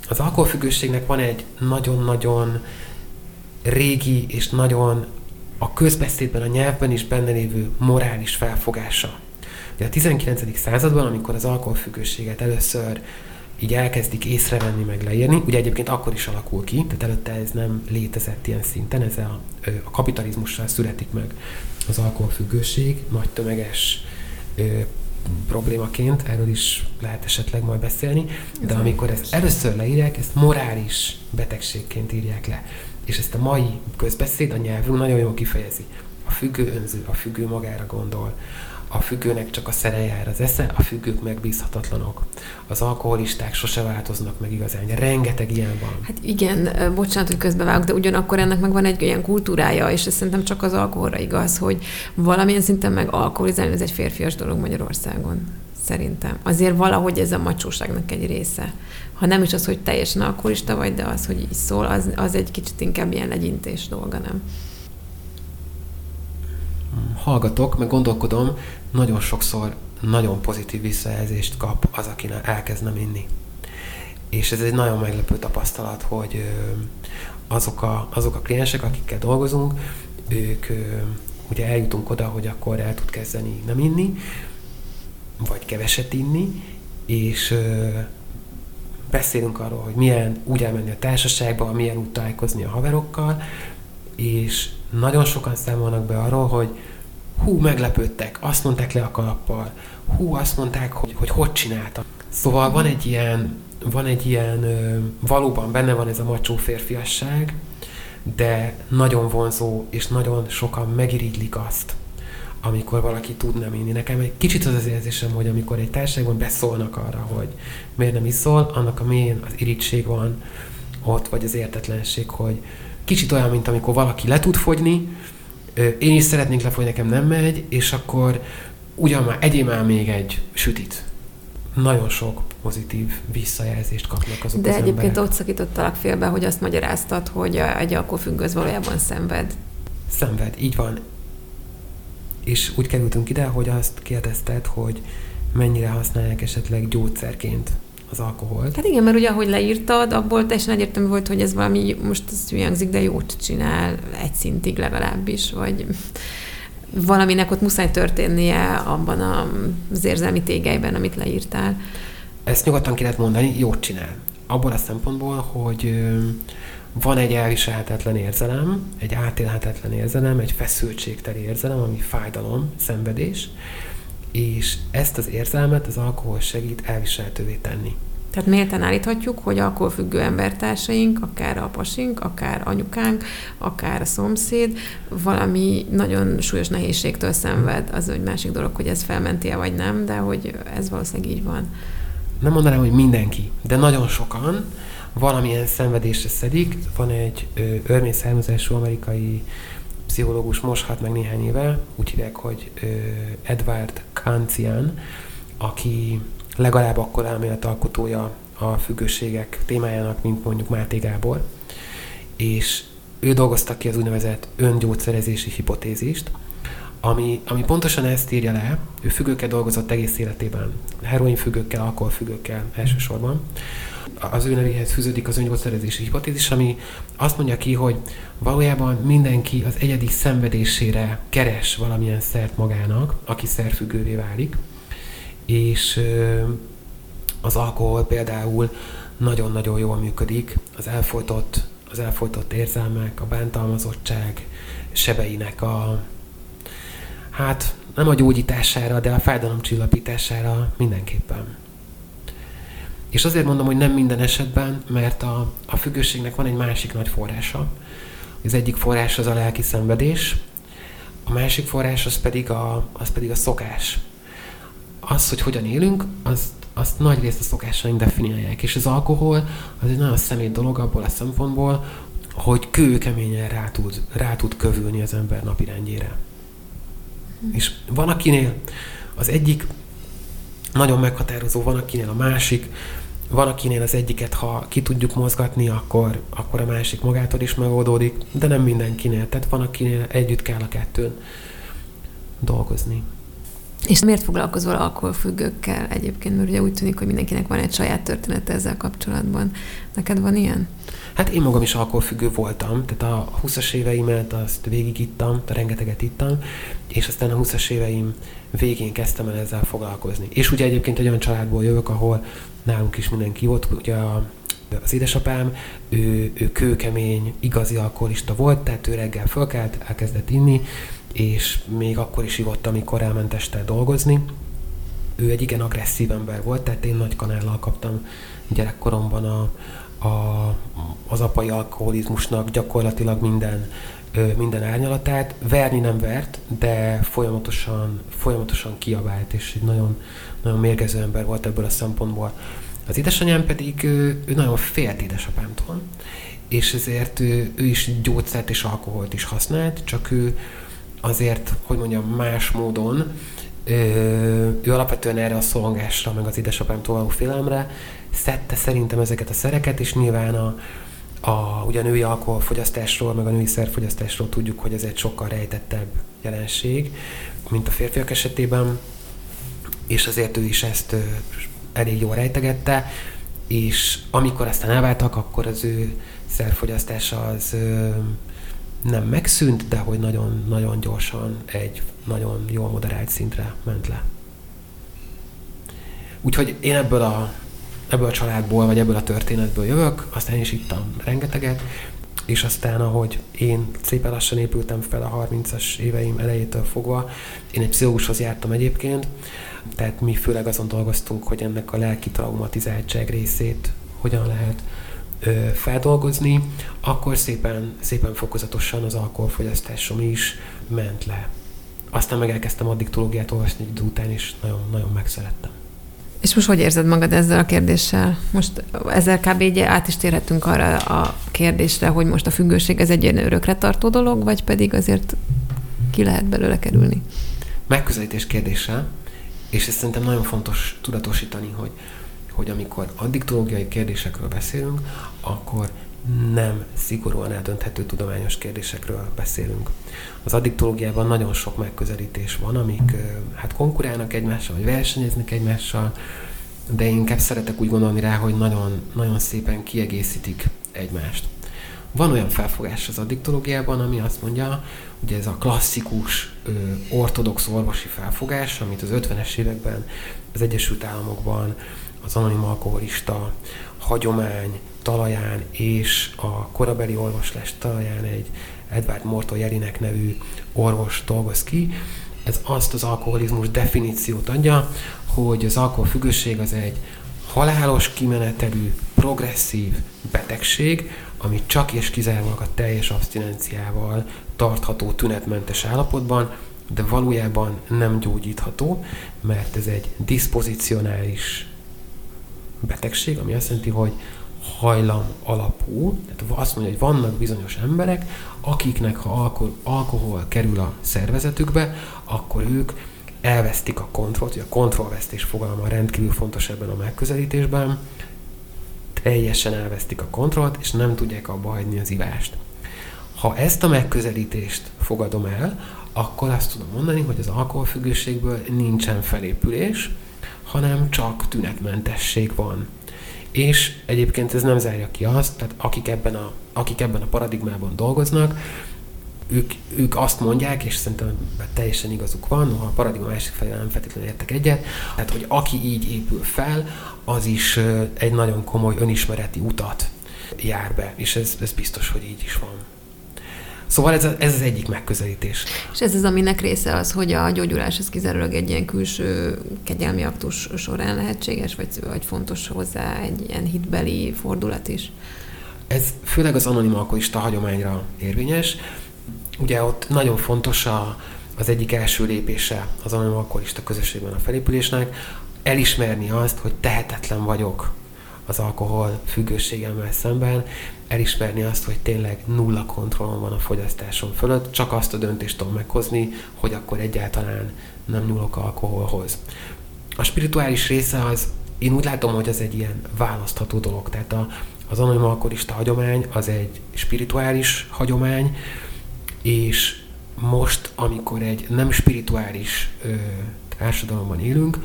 B: Az alkoholfüggőségnek van egy nagyon-nagyon régi és nagyon a közbeszédben, a nyelvben is benne lévő morális felfogása. Ugye a 19. században, amikor az alkoholfüggőséget először így elkezdik észrevenni, meg leírni. Ugye egyébként akkor is alakul ki, tehát előtte ez nem létezett ilyen szinten, ez a, a kapitalizmussal születik meg az alkoholfüggőség, nagy tömeges ö, problémaként, erről is lehet esetleg majd beszélni, de amikor ezt először leírják, ezt morális betegségként írják le. És ezt a mai közbeszéd, a nyelvünk nagyon jól kifejezi. A függő önző, a függő magára gondol, a függőnek csak a szere jár az esze, a függők megbízhatatlanok. Az alkoholisták sose változnak meg igazán. Rengeteg ilyen van.
A: Hát igen, bocsánat, hogy közbevágok, de ugyanakkor ennek meg van egy olyan kultúrája, és ez szerintem csak az alkoholra igaz, hogy valamilyen szinten meg alkoholizálni, ez egy férfias dolog Magyarországon. Szerintem. Azért valahogy ez a macsóságnak egy része. Ha nem is az, hogy teljesen alkoholista vagy, de az, hogy így szól, az, az egy kicsit inkább ilyen legyintés dolga, nem?
B: hallgatok, meg gondolkodom, nagyon sokszor nagyon pozitív visszajelzést kap az, aki elkezd inni. És ez egy nagyon meglepő tapasztalat, hogy azok a, azok a kliensek, akikkel dolgozunk, ők ugye eljutunk oda, hogy akkor el tud kezdeni nem inni, vagy keveset inni, és beszélünk arról, hogy milyen úgy elmenni a társaságba, milyen úgy találkozni a haverokkal, és nagyon sokan számolnak be arról, hogy hú, meglepődtek, azt mondták le a kalappal, hú, azt mondták, hogy hogy, hogy csináltam. Szóval van egy ilyen, van egy ilyen, valóban benne van ez a macsó férfiasság, de nagyon vonzó, és nagyon sokan megirigylik azt, amikor valaki tud nem inni. Nekem egy kicsit az az érzésem, hogy amikor egy társaságban beszólnak arra, hogy miért nem iszol, annak a mélyén az irítség van ott, vagy az értetlenség, hogy kicsit olyan, mint amikor valaki le tud fogyni, én is szeretnék lefolyni, nekem nem megy, és akkor ugyan már egyéb már még egy sütit. Nagyon sok pozitív visszajelzést kapnak azok
A: De
B: az
A: egyébként
B: emberek.
A: ott szakítottalak félbe, hogy azt magyaráztad, hogy egy alkoholfüggő valójában szenved.
B: Szenved, így van. És úgy kerültünk ide, hogy azt kérdezted, hogy mennyire használják esetleg gyógyszerként az alkoholt.
A: Hát igen, mert ugye ahogy leírtad, abból teljesen egyértelmű volt, hogy ez valami, most ez hangzik, de jót csinál, egy szintig legalábbis, vagy valaminek ott muszáj történnie abban az érzelmi tégelyben, amit leírtál.
B: Ezt nyugodtan ki lehet mondani, jót csinál. Abból a szempontból, hogy van egy elviselhetetlen érzelem, egy átélhetetlen érzelem, egy feszültségteli érzelem, ami fájdalom, szenvedés, és ezt az érzelmet az alkohol segít elviselhetővé tenni.
A: Tehát méltán állíthatjuk, hogy alkoholfüggő embertársaink, akár a pasink, akár anyukánk, akár a szomszéd, valami nagyon súlyos nehézségtől szenved. Az egy másik dolog, hogy ez felmenti -e vagy nem, de hogy ez valószínűleg így van.
B: Nem mondanám, hogy mindenki, de nagyon sokan valamilyen szenvedésre szedik. Van egy örmény származású amerikai pszichológus most halt meg néhány éve, úgy hívják, hogy Edward Kantian, aki legalább akkor elméletalkotója a függőségek témájának, mint mondjuk Máté Gábor, és ő dolgozta ki az úgynevezett öngyógyszerezési hipotézist, ami, ami pontosan ezt írja le, ő függőkkel dolgozott egész életében, heroin függőkkel, alkoholfüggőkkel elsősorban, az ő nevéhez fűződik az öngyógyszerezési hipotézis, ami azt mondja ki, hogy valójában mindenki az egyedi szenvedésére keres valamilyen szert magának, aki szerfüggővé válik, és az alkohol például nagyon-nagyon jól működik, az elfolytott, az elfolytott érzelmek, a bántalmazottság sebeinek a, hát nem a gyógyítására, de a fájdalomcsillapítására mindenképpen. És azért mondom, hogy nem minden esetben, mert a, a függőségnek van egy másik nagy forrása. Az egyik forrás az a lelki szenvedés, a másik forrás az pedig a, az pedig a szokás. Az, hogy hogyan élünk, azt, azt nagy részt a szokásaink definiálják. És az alkohol az egy nagyon személy dolog abból a szempontból, hogy kőkeményen rá tud, rá tud kövülni az ember napirendjére. És van akinél az egyik nagyon meghatározó, van akinél a másik, van, akinél az egyiket, ha ki tudjuk mozgatni, akkor, akkor a másik magától is megoldódik, de nem mindenkinél. Tehát van, akinél együtt kell a kettőn dolgozni.
A: És miért foglalkozol alkoholfüggőkkel egyébként? Mert ugye úgy tűnik, hogy mindenkinek van egy saját története ezzel kapcsolatban. Neked van ilyen?
B: Hát én magam is alkoholfüggő voltam, tehát a 20-as éveimet azt végigittam, rengeteget ittam, és aztán a 20-as éveim végén kezdtem el ezzel foglalkozni. És ugye egyébként egy olyan családból jövök, ahol nálunk is mindenki volt, ugye a, az édesapám, ő, ő kőkemény, igazi alkoholista volt, tehát ő reggel fölkelt, elkezdett inni, és még akkor is ivott, amikor elment este dolgozni, ő egy igen agresszív ember volt, tehát én nagy kanállal kaptam gyerekkoromban a, a, az apai alkoholizmusnak gyakorlatilag minden, minden árnyalatát. Verni nem vert, de folyamatosan, folyamatosan kiabált, és egy nagyon, nagyon mérgező ember volt ebből a szempontból. Az édesanyám pedig ő, ő nagyon félt édesapámtól, és ezért ő, ő is gyógyszert és alkoholt is használt, csak ő azért, hogy mondjam, más módon, ő, ő alapvetően erre a szolgásra, meg az édesapámtól való félelemre szedte szerintem ezeket a szereket, és nyilván a, a, ugye a női alkoholfogyasztásról, meg a női szerfogyasztásról tudjuk, hogy ez egy sokkal rejtettebb jelenség, mint a férfiak esetében, és azért ő is ezt elég jól rejtegette, és amikor aztán elváltak, akkor az ő szerfogyasztása az nem megszűnt, de hogy nagyon-nagyon gyorsan egy nagyon jól moderált szintre ment le. Úgyhogy én ebből a, ebből a családból, vagy ebből a történetből jövök, aztán is ittam rengeteget, és aztán, ahogy én szépen lassan épültem fel a 30-as éveim elejétől fogva, én egy pszichológushoz jártam egyébként, tehát mi főleg azon dolgoztunk, hogy ennek a lelki traumatizáltság részét hogyan lehet feldolgozni, akkor szépen, szépen fokozatosan az alkoholfogyasztásom is ment le. Aztán meg elkezdtem addiktológiát olvasni egy idő után, és nagyon, nagyon megszerettem.
A: És most hogy érzed magad ezzel a kérdéssel? Most ezzel kb. így át is térhetünk arra a kérdésre, hogy most a függőség ez egy ilyen örökre tartó dolog, vagy pedig azért ki lehet belőle kerülni?
B: Megközelítés kérdése, és ezt szerintem nagyon fontos tudatosítani, hogy, hogy amikor addiktológiai kérdésekről beszélünk, akkor nem szigorúan eldönthető tudományos kérdésekről beszélünk. Az addiktológiában nagyon sok megközelítés van, amik hát konkurálnak egymással, vagy versenyeznek egymással, de én inkább szeretek úgy gondolni rá, hogy nagyon, nagyon szépen kiegészítik egymást. Van olyan felfogás az addiktológiában, ami azt mondja, hogy ez a klasszikus, ö, ortodox orvosi felfogás, amit az 50-es években az Egyesült Államokban az anonim alkoholista hagyomány talaján és a korabeli orvoslás talaján egy Edward Morton Jelinek nevű orvos dolgoz ki. Ez azt az alkoholizmus definíciót adja, hogy az alkoholfüggőség az egy halálos kimenetelű, progresszív betegség, ami csak és kizárólag a teljes abstinenciával tartható tünetmentes állapotban, de valójában nem gyógyítható, mert ez egy diszpozicionális betegség, ami azt jelenti, hogy hajlam alapú, tehát azt mondja, hogy vannak bizonyos emberek, akiknek ha alkohol, alkohol kerül a szervezetükbe, akkor ők elvesztik a kontrollt, a kontrollvesztés fogalma rendkívül fontos ebben a megközelítésben, teljesen elvesztik a kontrollt, és nem tudják abba hagyni az ivást. Ha ezt a megközelítést fogadom el, akkor azt tudom mondani, hogy az alkoholfüggőségből nincsen felépülés, hanem csak tünetmentesség van. És egyébként ez nem zárja ki azt, tehát akik ebben a, akik ebben a paradigmában dolgoznak, ők, ők azt mondják, és szerintem teljesen igazuk van, noha a paradigma másik felé nem feltétlenül értek egyet, tehát hogy aki így épül fel, az is egy nagyon komoly önismereti utat jár be, és ez, ez biztos, hogy így is van. Szóval ez, ez az egyik megközelítés.
A: És ez az, aminek része az, hogy a gyógyulás az kizárólag egy ilyen külső kegyelmi aktus során lehetséges, vagy, vagy fontos hozzá egy ilyen hitbeli fordulat is?
B: Ez főleg az anonim alkoholista hagyományra érvényes. Ugye ott nagyon fontos a, az egyik első lépése az anonim alkoholista közösségben a felépülésnek, elismerni azt, hogy tehetetlen vagyok az alkohol függőségemmel szemben, elismerni azt, hogy tényleg nulla kontrollom van a fogyasztásom fölött, csak azt a döntést tudom meghozni, hogy akkor egyáltalán nem nyúlok alkoholhoz. A spirituális része az, én úgy látom, hogy ez egy ilyen választható dolog. Tehát a, az anonim alkoholista hagyomány az egy spirituális hagyomány, és most, amikor egy nem spirituális ö, társadalomban élünk,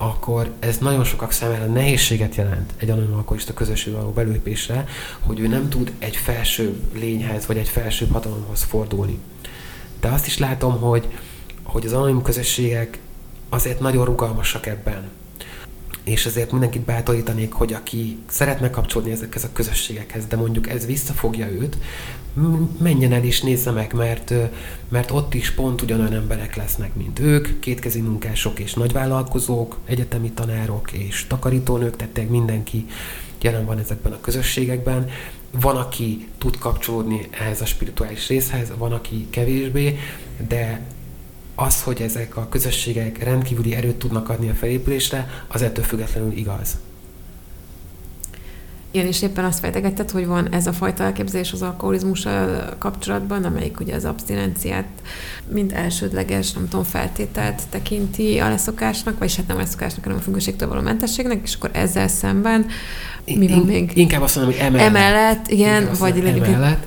B: akkor ez nagyon sokak számára nehézséget jelent egy anonim alkoholista közösségbe való belépésre, hogy ő nem tud egy felsőbb lényhez, vagy egy felsőbb hatalomhoz fordulni. De azt is látom, hogy, hogy az anonim közösségek azért nagyon rugalmasak ebben. és ezért mindenkit bátorítanék, hogy aki szeretne kapcsolódni ezekhez a közösségekhez, de mondjuk ez visszafogja őt, menjen el és nézze meg, mert, mert ott is pont ugyanolyan emberek lesznek, mint ők, kétkezi munkások és nagyvállalkozók, egyetemi tanárok és takarítónők, tehát mindenki jelen van ezekben a közösségekben. Van, aki tud kapcsolódni ehhez a spirituális részhez, van, aki kevésbé, de az, hogy ezek a közösségek rendkívüli erőt tudnak adni a felépülésre, az ettől függetlenül igaz.
A: Igen, és éppen azt fejtegetted, hogy van ez a fajta elképzelés az alkoholizmussal kapcsolatban, amelyik ugye az abstinenciát mint elsődleges, nem tudom, feltételt tekinti a leszokásnak, vagy hát nem a leszokásnak, hanem a függőségtől való mentességnek, és akkor ezzel szemben mi van még?
B: Inkább azt mondom, hogy emellett.
A: Emellett, igen, vagy
B: emellett.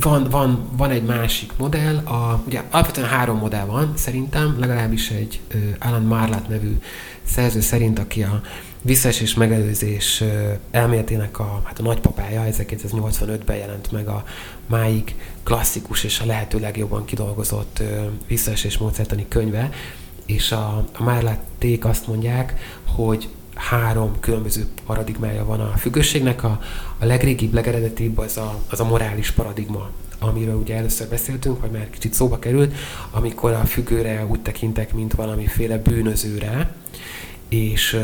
B: Van, van, van egy másik modell, a, ugye alapvetően három modell van, szerintem, legalábbis egy Alan Marlat nevű szerző szerint, aki a visszaesés megelőzés elméletének a, hát a nagypapája, 1985-ben jelent meg a máig klasszikus és a lehető legjobban kidolgozott visszaesés módszertani könyve, és a, a Márláték azt mondják, hogy három különböző paradigmája van a függőségnek. A, a legrégibb, legeredetibb az a, az a morális paradigma, amiről ugye először beszéltünk, vagy már kicsit szóba került, amikor a függőre úgy tekintek, mint valamiféle bűnözőre, és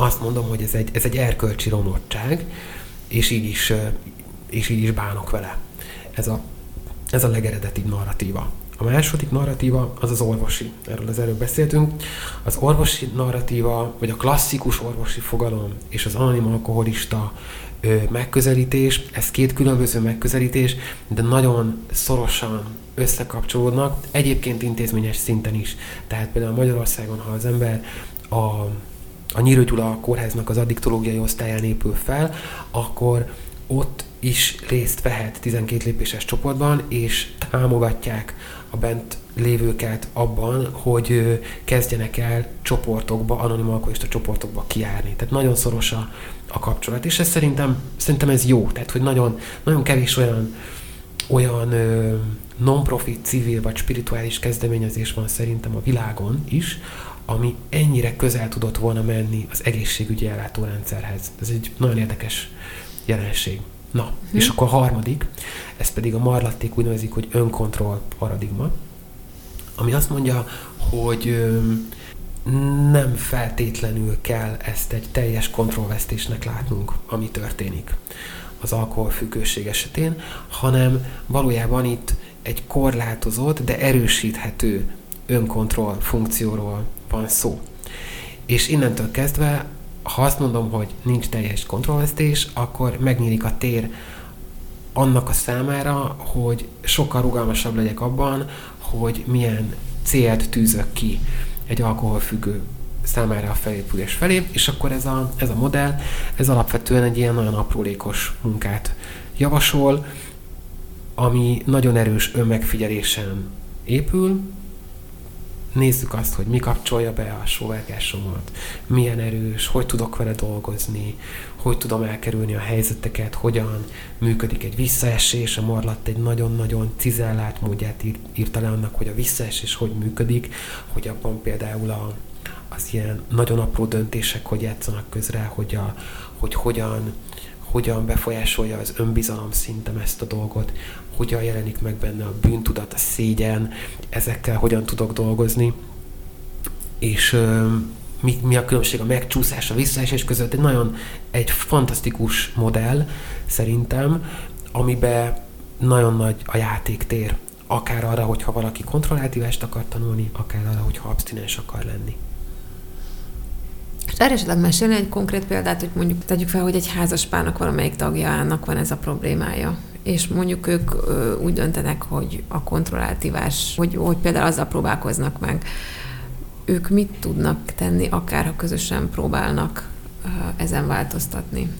B: azt mondom, hogy ez egy, ez egy erkölcsi romlottság, és így is, és így is bánok vele. Ez a, ez a legeredetibb narratíva. A második narratíva az az orvosi. Erről az előbb beszéltünk. Az orvosi narratíva, vagy a klasszikus orvosi fogalom és az anonim alkoholista ö, megközelítés, ez két különböző megközelítés, de nagyon szorosan összekapcsolódnak, egyébként intézményes szinten is. Tehát például Magyarországon, ha az ember a, a Nyírő Gyula kórháznak az addiktológiai osztályán épül fel, akkor ott is részt vehet 12 lépéses csoportban, és támogatják a bent lévőket abban, hogy kezdjenek el csoportokba, anonim alkoholista csoportokba kiárni. Tehát nagyon szoros a, a kapcsolat, és ez szerintem, szerintem ez jó. Tehát, hogy nagyon, nagyon kevés olyan, olyan non-profit, civil vagy spirituális kezdeményezés van szerintem a világon is, ami ennyire közel tudott volna menni az egészségügyi ellátórendszerhez. Ez egy nagyon érdekes jelenség. Na, hm. és akkor a harmadik, ez pedig a marlatték úgy nevezik, hogy önkontroll paradigma, ami azt mondja, hogy nem feltétlenül kell ezt egy teljes kontrollvesztésnek látnunk, ami történik az alkoholfüggőség esetén, hanem valójában itt egy korlátozott, de erősíthető önkontroll funkcióról van szó. És innentől kezdve ha azt mondom, hogy nincs teljes kontrollvesztés, akkor megnyílik a tér annak a számára, hogy sokkal rugalmasabb legyek abban, hogy milyen célt tűzök ki egy alkoholfüggő számára a felépülés felé, és akkor ez a, ez a modell, ez alapvetően egy ilyen nagyon aprólékos munkát javasol, ami nagyon erős önmegfigyelésen épül, nézzük azt, hogy mi kapcsolja be a sóvárgásomat, milyen erős, hogy tudok vele dolgozni, hogy tudom elkerülni a helyzeteket, hogyan működik egy visszaesés. A Marlatt egy nagyon-nagyon cizellált módját ír, írta le annak, hogy a visszaesés hogy működik, hogy abban például a, az ilyen nagyon apró döntések hogy játszanak közre, hogy, a, hogy hogyan hogyan befolyásolja az önbizalom szintem ezt a dolgot, hogyan jelenik meg benne a bűntudat, a szégyen, ezekkel hogyan tudok dolgozni, és mi, mi a különbség a megcsúszás, a visszaesés között. Egy nagyon, egy fantasztikus modell szerintem, amiben nagyon nagy a játéktér, akár arra, hogyha valaki kontrollátívást akar tanulni, akár arra, hogyha abstinens akar lenni.
A: És erre esetleg mesélni egy konkrét példát, hogy mondjuk tegyük fel, hogy egy házaspárnak valamelyik tagjának van ez a problémája és mondjuk ők úgy döntenek, hogy a kontrolláltívás, hogy, hogy például azzal próbálkoznak meg, ők mit tudnak tenni, akár ha közösen próbálnak ezen változtatni?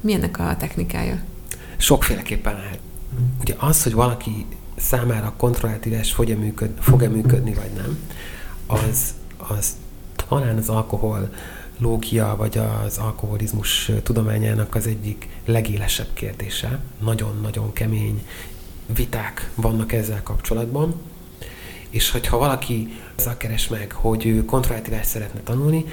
A: Milyennek a technikája?
B: Sokféleképpen lehet. Ugye az, hogy valaki számára a kontrolláltívás fog-e működni, fog-e működni, vagy nem, az, az talán az alkohol lógia vagy az alkoholizmus tudományának az egyik legélesebb kérdése. Nagyon-nagyon kemény viták vannak ezzel kapcsolatban. És hogyha valaki azzal keres meg, hogy ő kontrollált szeretne tanulni,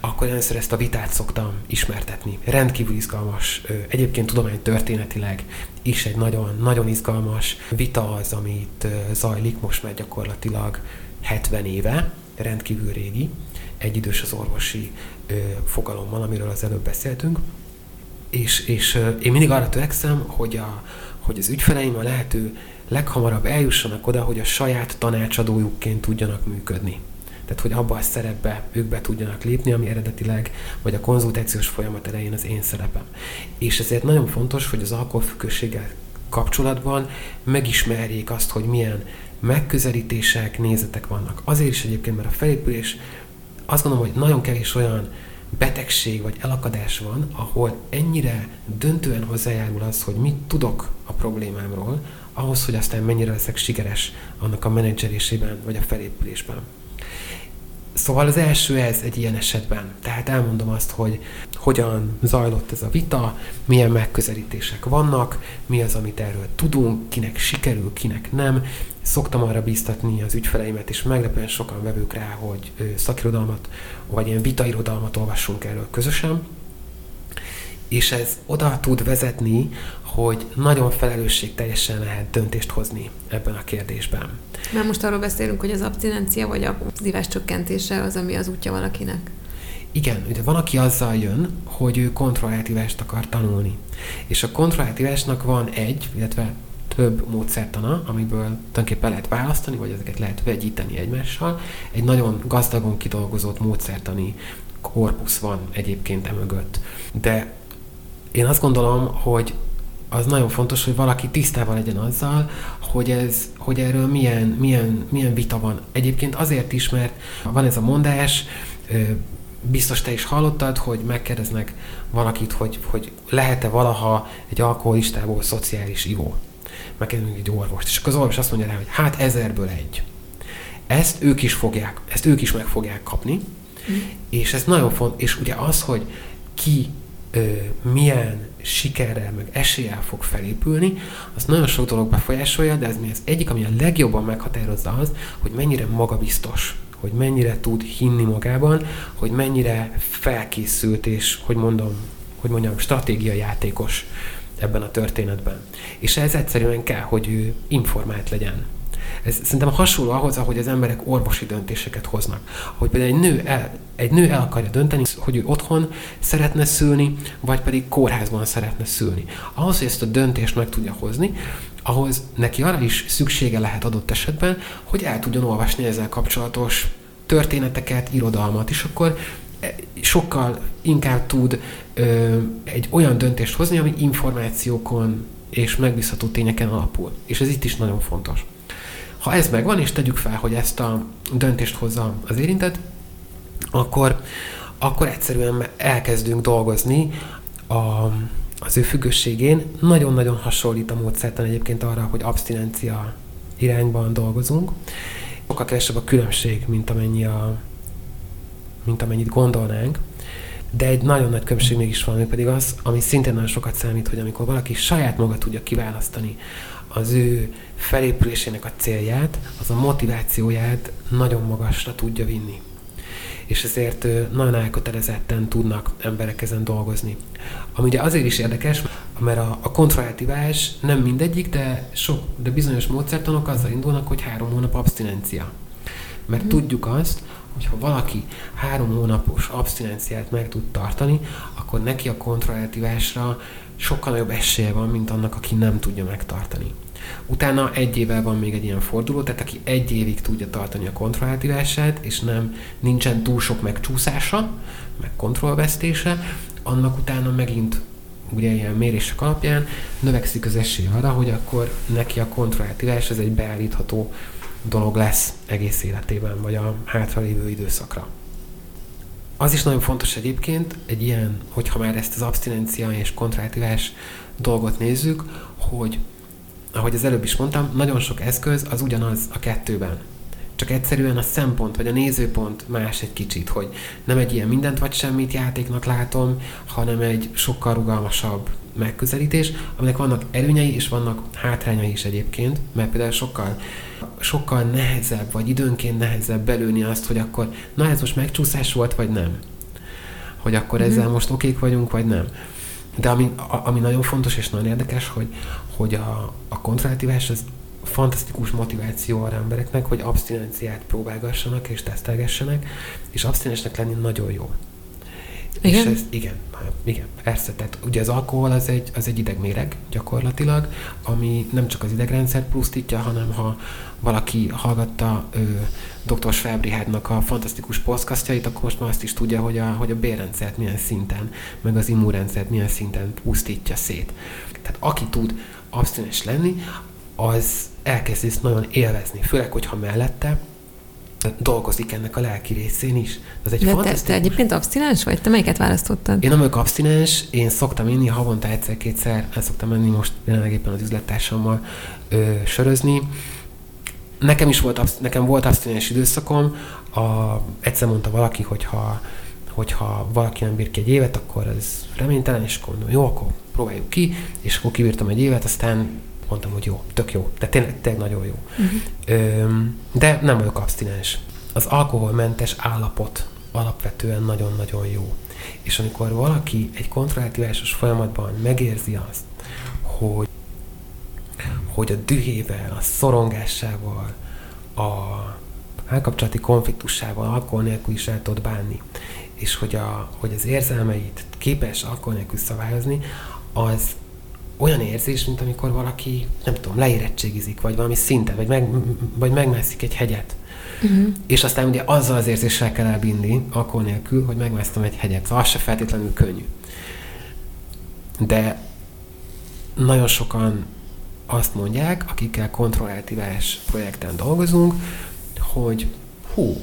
B: akkor először ezt a vitát szoktam ismertetni. Rendkívül izgalmas, egyébként tudomány történetileg is egy nagyon, nagyon izgalmas vita az, amit zajlik most már gyakorlatilag 70 éve, rendkívül régi, egyidős az orvosi fogalommal, amiről az előbb beszéltünk. És, és én mindig arra törekszem, hogy, a, hogy az ügyfeleim a lehető leghamarabb eljussanak oda, hogy a saját tanácsadójukként tudjanak működni. Tehát, hogy abba a szerepbe ők be tudjanak lépni, ami eredetileg, vagy a konzultációs folyamat elején az én szerepem. És ezért nagyon fontos, hogy az alkoholfüggőséggel kapcsolatban megismerjék azt, hogy milyen megközelítések, nézetek vannak. Azért is egyébként, mert a felépülés azt gondolom, hogy nagyon kevés olyan betegség vagy elakadás van, ahol ennyire döntően hozzájárul az, hogy mit tudok a problémámról, ahhoz, hogy aztán mennyire leszek sikeres annak a menedzserésében vagy a felépülésben. Szóval az első ez egy ilyen esetben. Tehát elmondom azt, hogy hogyan zajlott ez a vita, milyen megközelítések vannak, mi az, amit erről tudunk, kinek sikerül, kinek nem. Szoktam arra bíztatni az ügyfeleimet, és meglepően sokan vevők rá, hogy szakirodalmat, vagy ilyen vitairodalmat olvassunk erről közösen. És ez oda tud vezetni, hogy nagyon felelősségteljesen lehet döntést hozni ebben a kérdésben.
A: Mert most arról beszélünk, hogy az abstinencia vagy a szívás csökkentése az, ami az útja valakinek.
B: Igen, ugye van, aki azzal jön, hogy ő kontrollált ívást akar tanulni. És a kontrollált ívásnak van egy, illetve több módszertana, amiből tulajdonképpen lehet választani, vagy ezeket lehet vegyíteni egymással. Egy nagyon gazdagon kidolgozott módszertani korpusz van egyébként emögött. De én azt gondolom, hogy az nagyon fontos, hogy valaki tisztában legyen azzal, hogy, ez, hogy erről milyen, milyen, milyen vita van. Egyébként azért is, mert van ez a mondás, biztos te is hallottad, hogy megkérdeznek valakit, hogy, hogy lehet-e valaha egy alkoholistából szociális ivó. Megkérdezünk egy orvost, és akkor az orvos azt mondja rá, hogy hát ezerből egy. Ezt ők is fogják, ezt ők is meg fogják kapni, mm. és ez nagyon fontos, és ugye az, hogy ki ö, milyen sikerrel, meg eséllyel fog felépülni, az nagyon sok dolog befolyásolja, de ez mi az egyik, ami a legjobban meghatározza az, hogy mennyire magabiztos, hogy mennyire tud hinni magában, hogy mennyire felkészült és, hogy mondom, hogy mondjam, stratégia játékos ebben a történetben. És ez egyszerűen kell, hogy ő informált legyen ez szerintem hasonló ahhoz, ahogy az emberek orvosi döntéseket hoznak. Hogy például egy nő el, egy nő el akarja dönteni, hogy ő otthon szeretne szülni, vagy pedig kórházban szeretne szülni. Ahhoz, hogy ezt a döntést meg tudja hozni, ahhoz neki arra is szüksége lehet adott esetben, hogy el tudjon olvasni ezzel kapcsolatos történeteket, irodalmat, és akkor sokkal inkább tud ö, egy olyan döntést hozni, ami információkon és megbízható tényeken alapul. És ez itt is nagyon fontos. Ha ez megvan, és tegyük fel, hogy ezt a döntést hozza az érintett, akkor, akkor egyszerűen elkezdünk dolgozni a, az ő függőségén. Nagyon-nagyon hasonlít a módszertan egyébként arra, hogy abstinencia irányban dolgozunk. Sokkal kevesebb a különbség, mint, amennyi a, mint amennyit gondolnánk. De egy nagyon nagy különbség mégis van, pedig az, ami szintén nagyon sokat számít, hogy amikor valaki saját maga tudja kiválasztani az ő felépülésének a célját, az a motivációját nagyon magasra tudja vinni. És ezért nagyon elkötelezetten tudnak emberek ezen dolgozni. Ami ugye azért is érdekes, mert a, a kontrolláltivás nem mindegyik, de, sok, de bizonyos módszertanok azzal indulnak, hogy három hónap abstinencia. Mert mm. tudjuk azt, hogy ha valaki három hónapos abstinenciát meg tud tartani, akkor neki a kontrolláltivásra sokkal nagyobb esélye van, mint annak, aki nem tudja megtartani. Utána egy évvel van még egy ilyen forduló, tehát aki egy évig tudja tartani a kontrollátívását, és nem nincsen túl sok megcsúszása, meg kontrollvesztése, annak utána megint ugye ilyen mérések alapján növekszik az esély arra, hogy akkor neki a kontrollátívás ez egy beállítható dolog lesz egész életében, vagy a hátralévő időszakra. Az is nagyon fontos egyébként, egy ilyen, hogyha már ezt az abstinencia és kontrollátívás dolgot nézzük, hogy ahogy az előbb is mondtam, nagyon sok eszköz az ugyanaz a kettőben. Csak egyszerűen a szempont vagy a nézőpont más egy kicsit, hogy nem egy ilyen mindent vagy semmit játéknak látom, hanem egy sokkal rugalmasabb megközelítés, aminek vannak előnyei és vannak hátrányai is egyébként, mert például sokkal, sokkal nehezebb, vagy időnként nehezebb belőni azt, hogy akkor, na ez most megcsúszás volt, vagy nem. Hogy akkor mm-hmm. ezzel most okék vagyunk, vagy nem. De ami, ami nagyon fontos és nagyon érdekes, hogy, hogy a, a kontrolláltívás az fantasztikus motiváció arra embereknek, hogy abstinenciát próbálgassanak és tesztelgessenek, és abstinensnek lenni nagyon jó. Igen? És ez, igen, igen, persze. Tehát ugye az alkohol az egy, az egy idegméreg gyakorlatilag, ami nem csak az idegrendszert pusztítja, hanem ha valaki hallgatta ő, dr. Schwab a fantasztikus podcastjait, akkor most már azt is tudja, hogy a, hogy a bérrendszert milyen szinten, meg az immunrendszert milyen szinten pusztítja szét. Tehát aki tud abstinens lenni, az elkezd ezt nagyon élvezni, főleg, hogyha mellette dolgozik ennek a lelki részén is.
A: Ez egy De te, te egyébként abstinens vagy? Te melyiket választottad?
B: Én nem vagyok abstinens, én szoktam inni havonta egyszer-kétszer, el szoktam menni most jelenleg éppen az üzlettársammal ö, sörözni. Nekem is volt, nekem volt abstinens időszakom, a, egyszer mondta valaki, hogyha hogyha valaki nem bír ki egy évet, akkor ez reménytelen, és akkor mondom, jó, akkor próbáljuk ki, és akkor kibírtam egy évet, aztán mondtam, hogy jó, tök jó, de tényleg, tényleg nagyon jó. Uh-huh. De nem vagyok abstinens. Az alkoholmentes állapot alapvetően nagyon-nagyon jó. És amikor valaki egy kontrollátívásos folyamatban megérzi azt, hogy, hogy a dühével, a szorongásával, a elkapcsolati konfliktussával alkohol nélkül is el tud bánni, és hogy, a, hogy az érzelmeit képes alkohol nélkül szabályozni, az olyan érzés, mint amikor valaki, nem tudom, leérettségizik, vagy valami szinten, vagy, meg, vagy megmászik egy hegyet. Uh-huh. És aztán ugye azzal az érzéssel kell elbindi, akkor nélkül, hogy megmásztam egy hegyet. Szóval az se feltétlenül könnyű. De nagyon sokan azt mondják, akikkel kontrolláltívás projekten dolgozunk, hogy hú,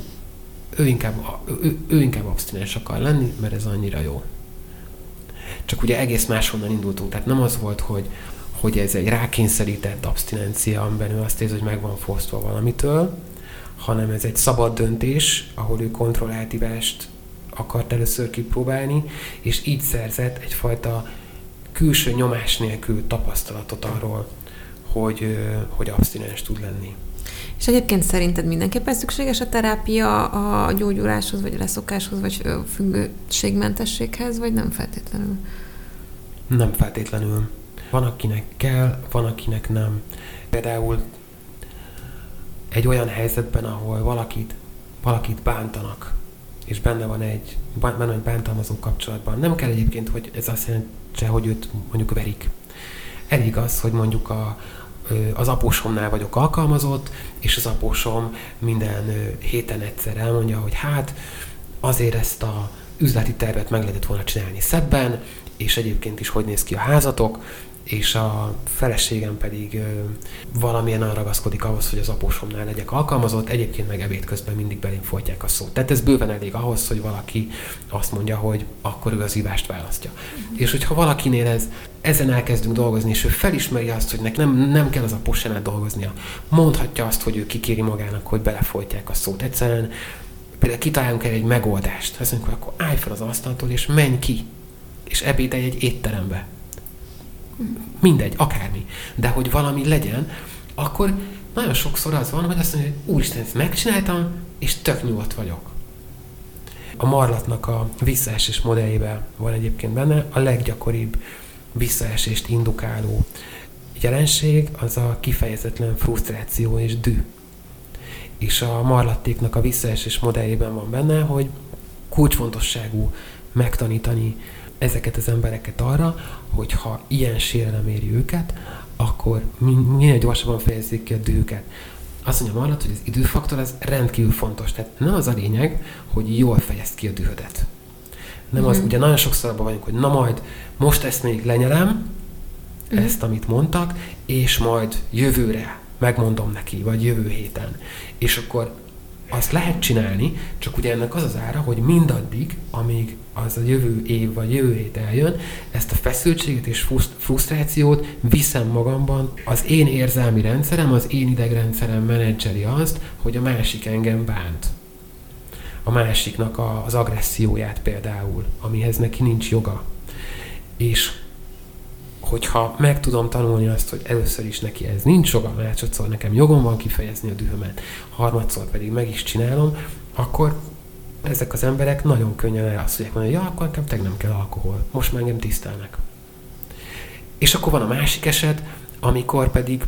B: ő inkább, ő, ő inkább abstinens akar lenni, mert ez annyira jó. Csak ugye egész máshonnan indultunk. Tehát nem az volt, hogy, hogy ez egy rákényszerített abstinencia, amiben ő azt érzi, hogy meg van fosztva valamitől, hanem ez egy szabad döntés, ahol ő kontrolláltívást akart először kipróbálni, és így szerzett egyfajta külső nyomás nélkül tapasztalatot arról, hogy, hogy abstinens tud lenni.
A: És egyébként szerinted mindenképpen szükséges a terápia a gyógyuláshoz, vagy a leszokáshoz, vagy függőségmentességhez, vagy nem feltétlenül?
B: Nem feltétlenül. Van, akinek kell, van, akinek nem. Például egy olyan helyzetben, ahol valakit, valakit bántanak, és benne van egy, benne egy bántalmazó kapcsolatban. Nem kell egyébként, hogy ez azt jelenti, hogy őt mondjuk verik. Elég az, hogy mondjuk a, az apósomnál vagyok alkalmazott, és az apósom minden héten egyszer elmondja, hogy hát azért ezt a üzleti tervet meg lehetett volna csinálni szebben, és egyébként is hogy néz ki a házatok, és a feleségem pedig valamilyen arra ragaszkodik ahhoz, hogy az apósomnál legyek alkalmazott, egyébként meg ebéd közben mindig belém folytják a szót. Tehát ez bőven elég ahhoz, hogy valaki azt mondja, hogy akkor ő az ívást választja. Mm. És hogyha valakinél ez, ezen elkezdünk dolgozni, és ő felismeri azt, hogy nek nem, nem kell az apósánál dolgoznia, mondhatja azt, hogy ő kikéri magának, hogy belefolytják a szót. Egyszerűen például kitalálunk el egy megoldást. Azt mondjuk, akkor állj fel az asztaltól, és menj ki, és ebédelj egy étterembe mindegy, akármi, de hogy valami legyen, akkor nagyon sokszor az van, hogy azt mondja, hogy úristen, ezt megcsináltam, és tök nyugodt vagyok. A marlatnak a visszaesés modelljében van egyébként benne a leggyakoribb visszaesést indukáló jelenség az a kifejezetlen frusztráció és dű. És a marlattéknak a visszaesés modelljében van benne, hogy kulcsfontosságú megtanítani ezeket az embereket arra, hogy ha ilyen sérelem éri őket, akkor minél gyorsabban fejezzék ki a dühüket. Azt mondja Marlat, hogy az időfaktor az rendkívül fontos. Tehát nem az a lényeg, hogy jól fejezd ki a dühödet. Nem mm-hmm. az, mhm. ugye nagyon sokszor abban vagyunk, hogy na majd most ezt még lenyelem, mm-hmm. ezt, amit mondtak, és majd jövőre megmondom neki, vagy jövő héten. És akkor azt lehet csinálni, csak ugye ennek az az ára, hogy mindaddig, amíg az a jövő év vagy jövő hét eljön, ezt a feszültséget és frusztrációt viszem magamban. Az én érzelmi rendszerem, az én idegrendszerem menedzseri azt, hogy a másik engem bánt. A másiknak a, az agresszióját például, amihez neki nincs joga. És hogyha meg tudom tanulni azt, hogy először is neki ez nincs joga, másodszor nekem jogom van kifejezni a dühömet, harmadszor pedig meg is csinálom, akkor ezek az emberek nagyon könnyen el azt mondják, hogy ja, akkor nekem teg nem kell alkohol, most már engem tisztelnek. És akkor van a másik eset, amikor pedig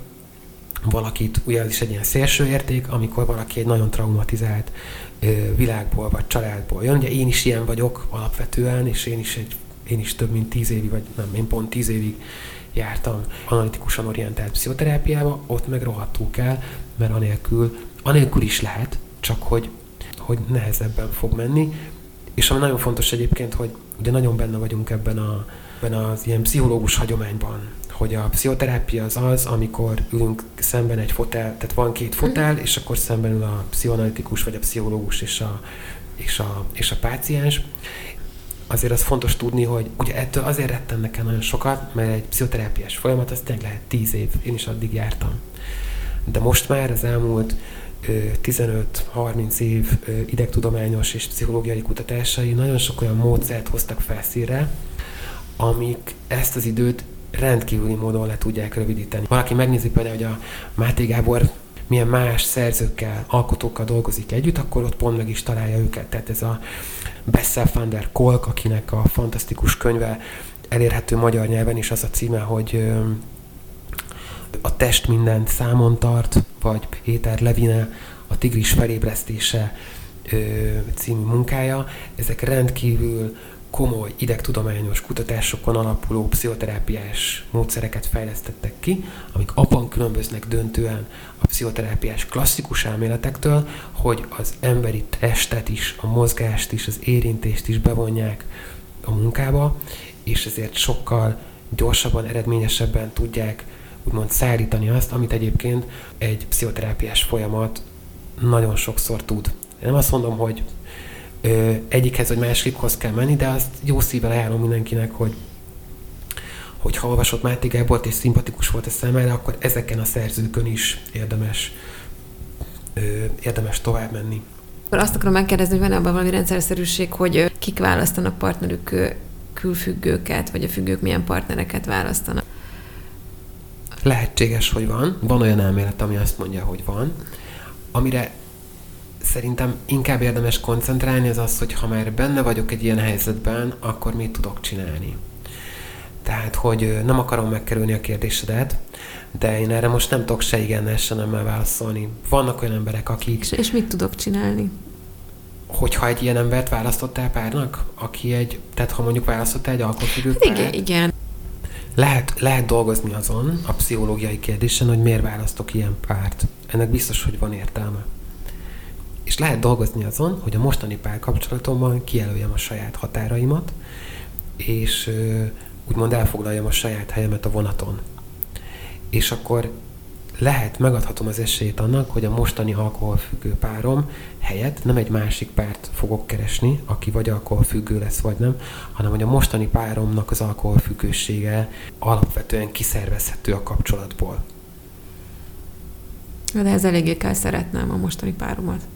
B: valakit, ugye ez is egy ilyen szélső érték, amikor valaki egy nagyon traumatizált ö, világból vagy családból jön. Ugye én is ilyen vagyok alapvetően, és én is, egy, én is több mint tíz évig, vagy nem, én pont tíz évig jártam analitikusan orientált pszichoterápiába, ott meg rohadtul kell, mert anélkül, anélkül is lehet, csak hogy, hogy nehezebben fog menni. És ami nagyon fontos egyébként, hogy ugye nagyon benne vagyunk ebben, a, ebben az ilyen pszichológus hagyományban, hogy a pszichoterápia az az, amikor ülünk szemben egy fotel, tehát van két fotel, mm. és akkor szemben ül a pszichoanalitikus, vagy a pszichológus és a, és a, és a páciens. Azért az fontos tudni, hogy ugye ettől azért rettem nekem nagyon sokat, mert egy pszichoterápiás folyamat az tényleg lehet tíz év, én is addig jártam. De most már az elmúlt 15-30 év idegtudományos és pszichológiai kutatásai nagyon sok olyan módszert hoztak felszínre, amik ezt az időt rendkívüli módon le tudják rövidíteni. Valaki megnézi például, hogy a Máté Gábor milyen más szerzőkkel, alkotókkal dolgozik együtt, akkor ott pont meg is találja őket. Tehát ez a Bessel van der Kolk, akinek a fantasztikus könyve elérhető magyar nyelven is az a címe, hogy a test mindent számon tart, vagy Péter Levine, a tigris felébresztése című munkája. Ezek rendkívül komoly idegtudományos kutatásokon alapuló pszichoterápiás módszereket fejlesztettek ki, amik abban különböznek döntően a pszichoterápiás klasszikus elméletektől, hogy az emberi testet is, a mozgást is, az érintést is bevonják a munkába, és ezért sokkal gyorsabban, eredményesebben tudják úgymond szállítani azt, amit egyébként egy pszichoterápiás folyamat nagyon sokszor tud. Én nem azt mondom, hogy ö, egyikhez vagy másikhoz kell menni, de azt jó szívvel ajánlom mindenkinek, hogy hogyha olvasott Máté Gábort és szimpatikus volt a számára, akkor ezeken a szerzőkön is érdemes, ö, érdemes tovább menni.
A: Azt akarom megkérdezni, hogy van abban valami rendszerszerűség, hogy kik választanak partnerük külfüggőket, vagy a függők milyen partnereket választanak?
B: Lehetséges, hogy van. Van olyan elmélet, ami azt mondja, hogy van. Amire szerintem inkább érdemes koncentrálni az az, hogy ha már benne vagyok egy ilyen helyzetben, akkor mit tudok csinálni. Tehát, hogy nem akarom megkerülni a kérdésedet, de én erre most nem tudok se igennel, se nem válaszolni. Vannak olyan emberek, akik...
A: És, és mit tudok csinálni?
B: Hogyha egy ilyen embert választottál párnak, aki egy, tehát ha mondjuk választottál egy alkoholfüggő hát
A: igen, igen.
B: Lehet, lehet dolgozni azon, a pszichológiai kérdésen, hogy miért választok ilyen párt. Ennek biztos, hogy van értelme és lehet dolgozni azon, hogy a mostani párkapcsolatomban kijelöljem a saját határaimat, és úgymond elfoglaljam a saját helyemet a vonaton. És akkor lehet, megadhatom az esélyt annak, hogy a mostani alkoholfüggő párom helyett nem egy másik párt fogok keresni, aki vagy alkoholfüggő lesz, vagy nem, hanem hogy a mostani páromnak az alkoholfüggősége alapvetően kiszervezhető a kapcsolatból.
A: De ez eléggé kell szeretnem a mostani páromat.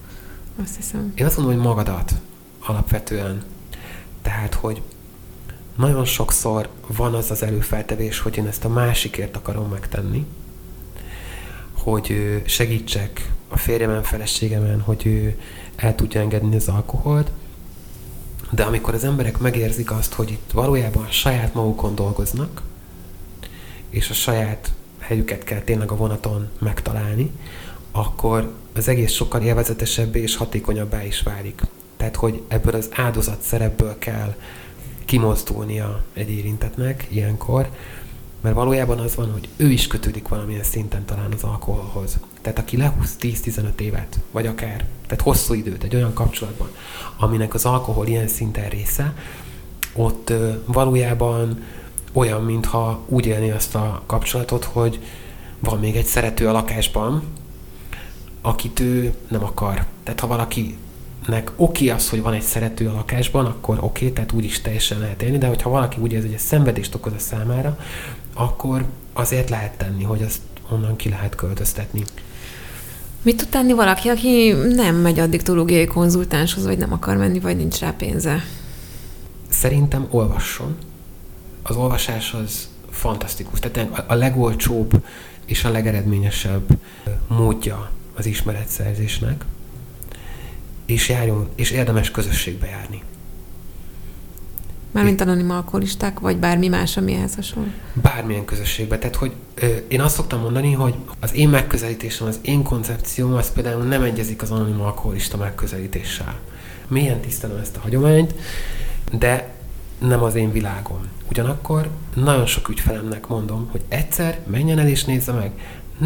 A: Azt hiszem.
B: Én azt mondom, hogy magadat alapvetően. Tehát, hogy nagyon sokszor van az az előfeltevés, hogy én ezt a másikért akarom megtenni, hogy segítsek a férjemen, feleségemen, hogy ő el tudja engedni az alkoholt, de amikor az emberek megérzik azt, hogy itt valójában saját magukon dolgoznak, és a saját helyüket kell tényleg a vonaton megtalálni, akkor az egész sokkal élvezetesebbé és hatékonyabbá is válik. Tehát, hogy ebből az áldozat szerepből kell kimozdulnia egy érintetnek ilyenkor, mert valójában az van, hogy ő is kötődik valamilyen szinten talán az alkoholhoz. Tehát aki lehúz 10-15 évet, vagy akár, tehát hosszú időt egy olyan kapcsolatban, aminek az alkohol ilyen szinten része, ott valójában olyan, mintha úgy élni azt a kapcsolatot, hogy van még egy szerető a lakásban, akit ő nem akar. Tehát ha valakinek oké az, hogy van egy szerető a lakásban, akkor oké, tehát úgy is teljesen lehet élni, de hogyha valaki úgy érzi, hogy ez szenvedést okoz a számára, akkor azért lehet tenni, hogy azt onnan ki lehet költöztetni.
A: Mit tud tenni valaki, aki nem megy addiktológiai konzultánshoz, vagy nem akar menni, vagy nincs rá pénze?
B: Szerintem olvasson. Az olvasás az fantasztikus. Tehát a legolcsóbb és a legeredményesebb módja az ismeretszerzésnek, és járjon, és érdemes közösségbe járni.
A: Mármint anonim alkoholisták, vagy bármi más, amihez hasonló?
B: Bármilyen közösségbe. Tehát, hogy ö, én azt szoktam mondani, hogy az én megközelítésem, az én koncepcióm, az például nem egyezik az anonim alkoholista megközelítéssel. Milyen tisztelem ezt a hagyományt, de nem az én világom. Ugyanakkor nagyon sok ügyfelemnek mondom, hogy egyszer menjen el és nézze meg.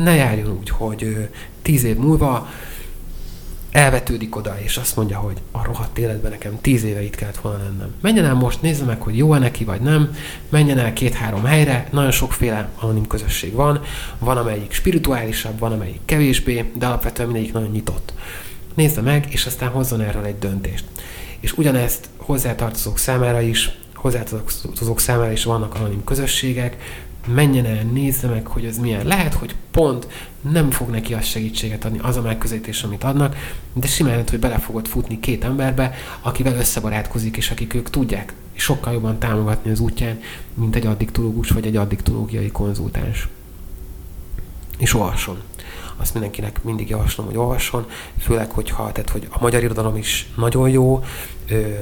B: Ne járjon úgy, hogy tíz év múlva elvetődik oda, és azt mondja, hogy a rohadt életben nekem tíz éve itt kellett volna lennem. Menjen el most, nézze meg, hogy jó-e neki, vagy nem. Menjen el két-három helyre, nagyon sokféle anonim közösség van. Van, amelyik spirituálisabb, van, amelyik kevésbé, de alapvetően mindegyik nagyon nyitott. Nézze meg, és aztán hozzon erről egy döntést. És ugyanezt hozzátartozók számára is, hozzátartozók számára is vannak anonim közösségek, menjen el, nézze meg, hogy ez milyen. Lehet, hogy pont nem fog neki azt segítséget adni, az a megközelítés, amit adnak, de simán lehet, hogy bele fogod futni két emberbe, akivel összebarátkozik, és akik ők tudják sokkal jobban támogatni az útján, mint egy addiktológus vagy egy addiktológiai konzultáns. És olvasson azt mindenkinek mindig javaslom, hogy olvasson, főleg, hogyha, tehát, hogy a magyar irodalom is nagyon jó,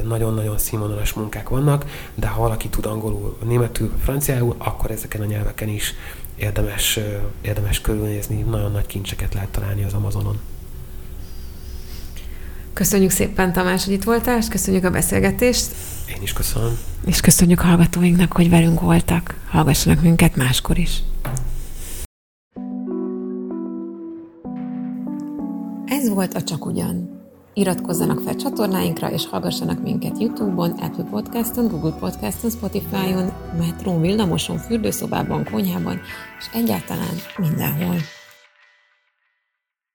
B: nagyon-nagyon színvonalas munkák vannak, de ha valaki tud angolul, németül, franciául, akkor ezeken a nyelveken is érdemes, érdemes körülnézni, nagyon nagy kincseket lehet találni az Amazonon.
A: Köszönjük szépen, Tamás, hogy itt voltál, és köszönjük a beszélgetést.
B: Én is köszönöm.
A: És köszönjük hallgatóinknak, hogy velünk voltak. Hallgassanak minket máskor is. Ez volt a Csak Ugyan. Iratkozzanak fel csatornáinkra, és hallgassanak minket YouTube-on, Apple Podcast-on, Google Podcast-on, Spotify-on, metrón, villamoson, fürdőszobában, konyhában, és egyáltalán mindenhol.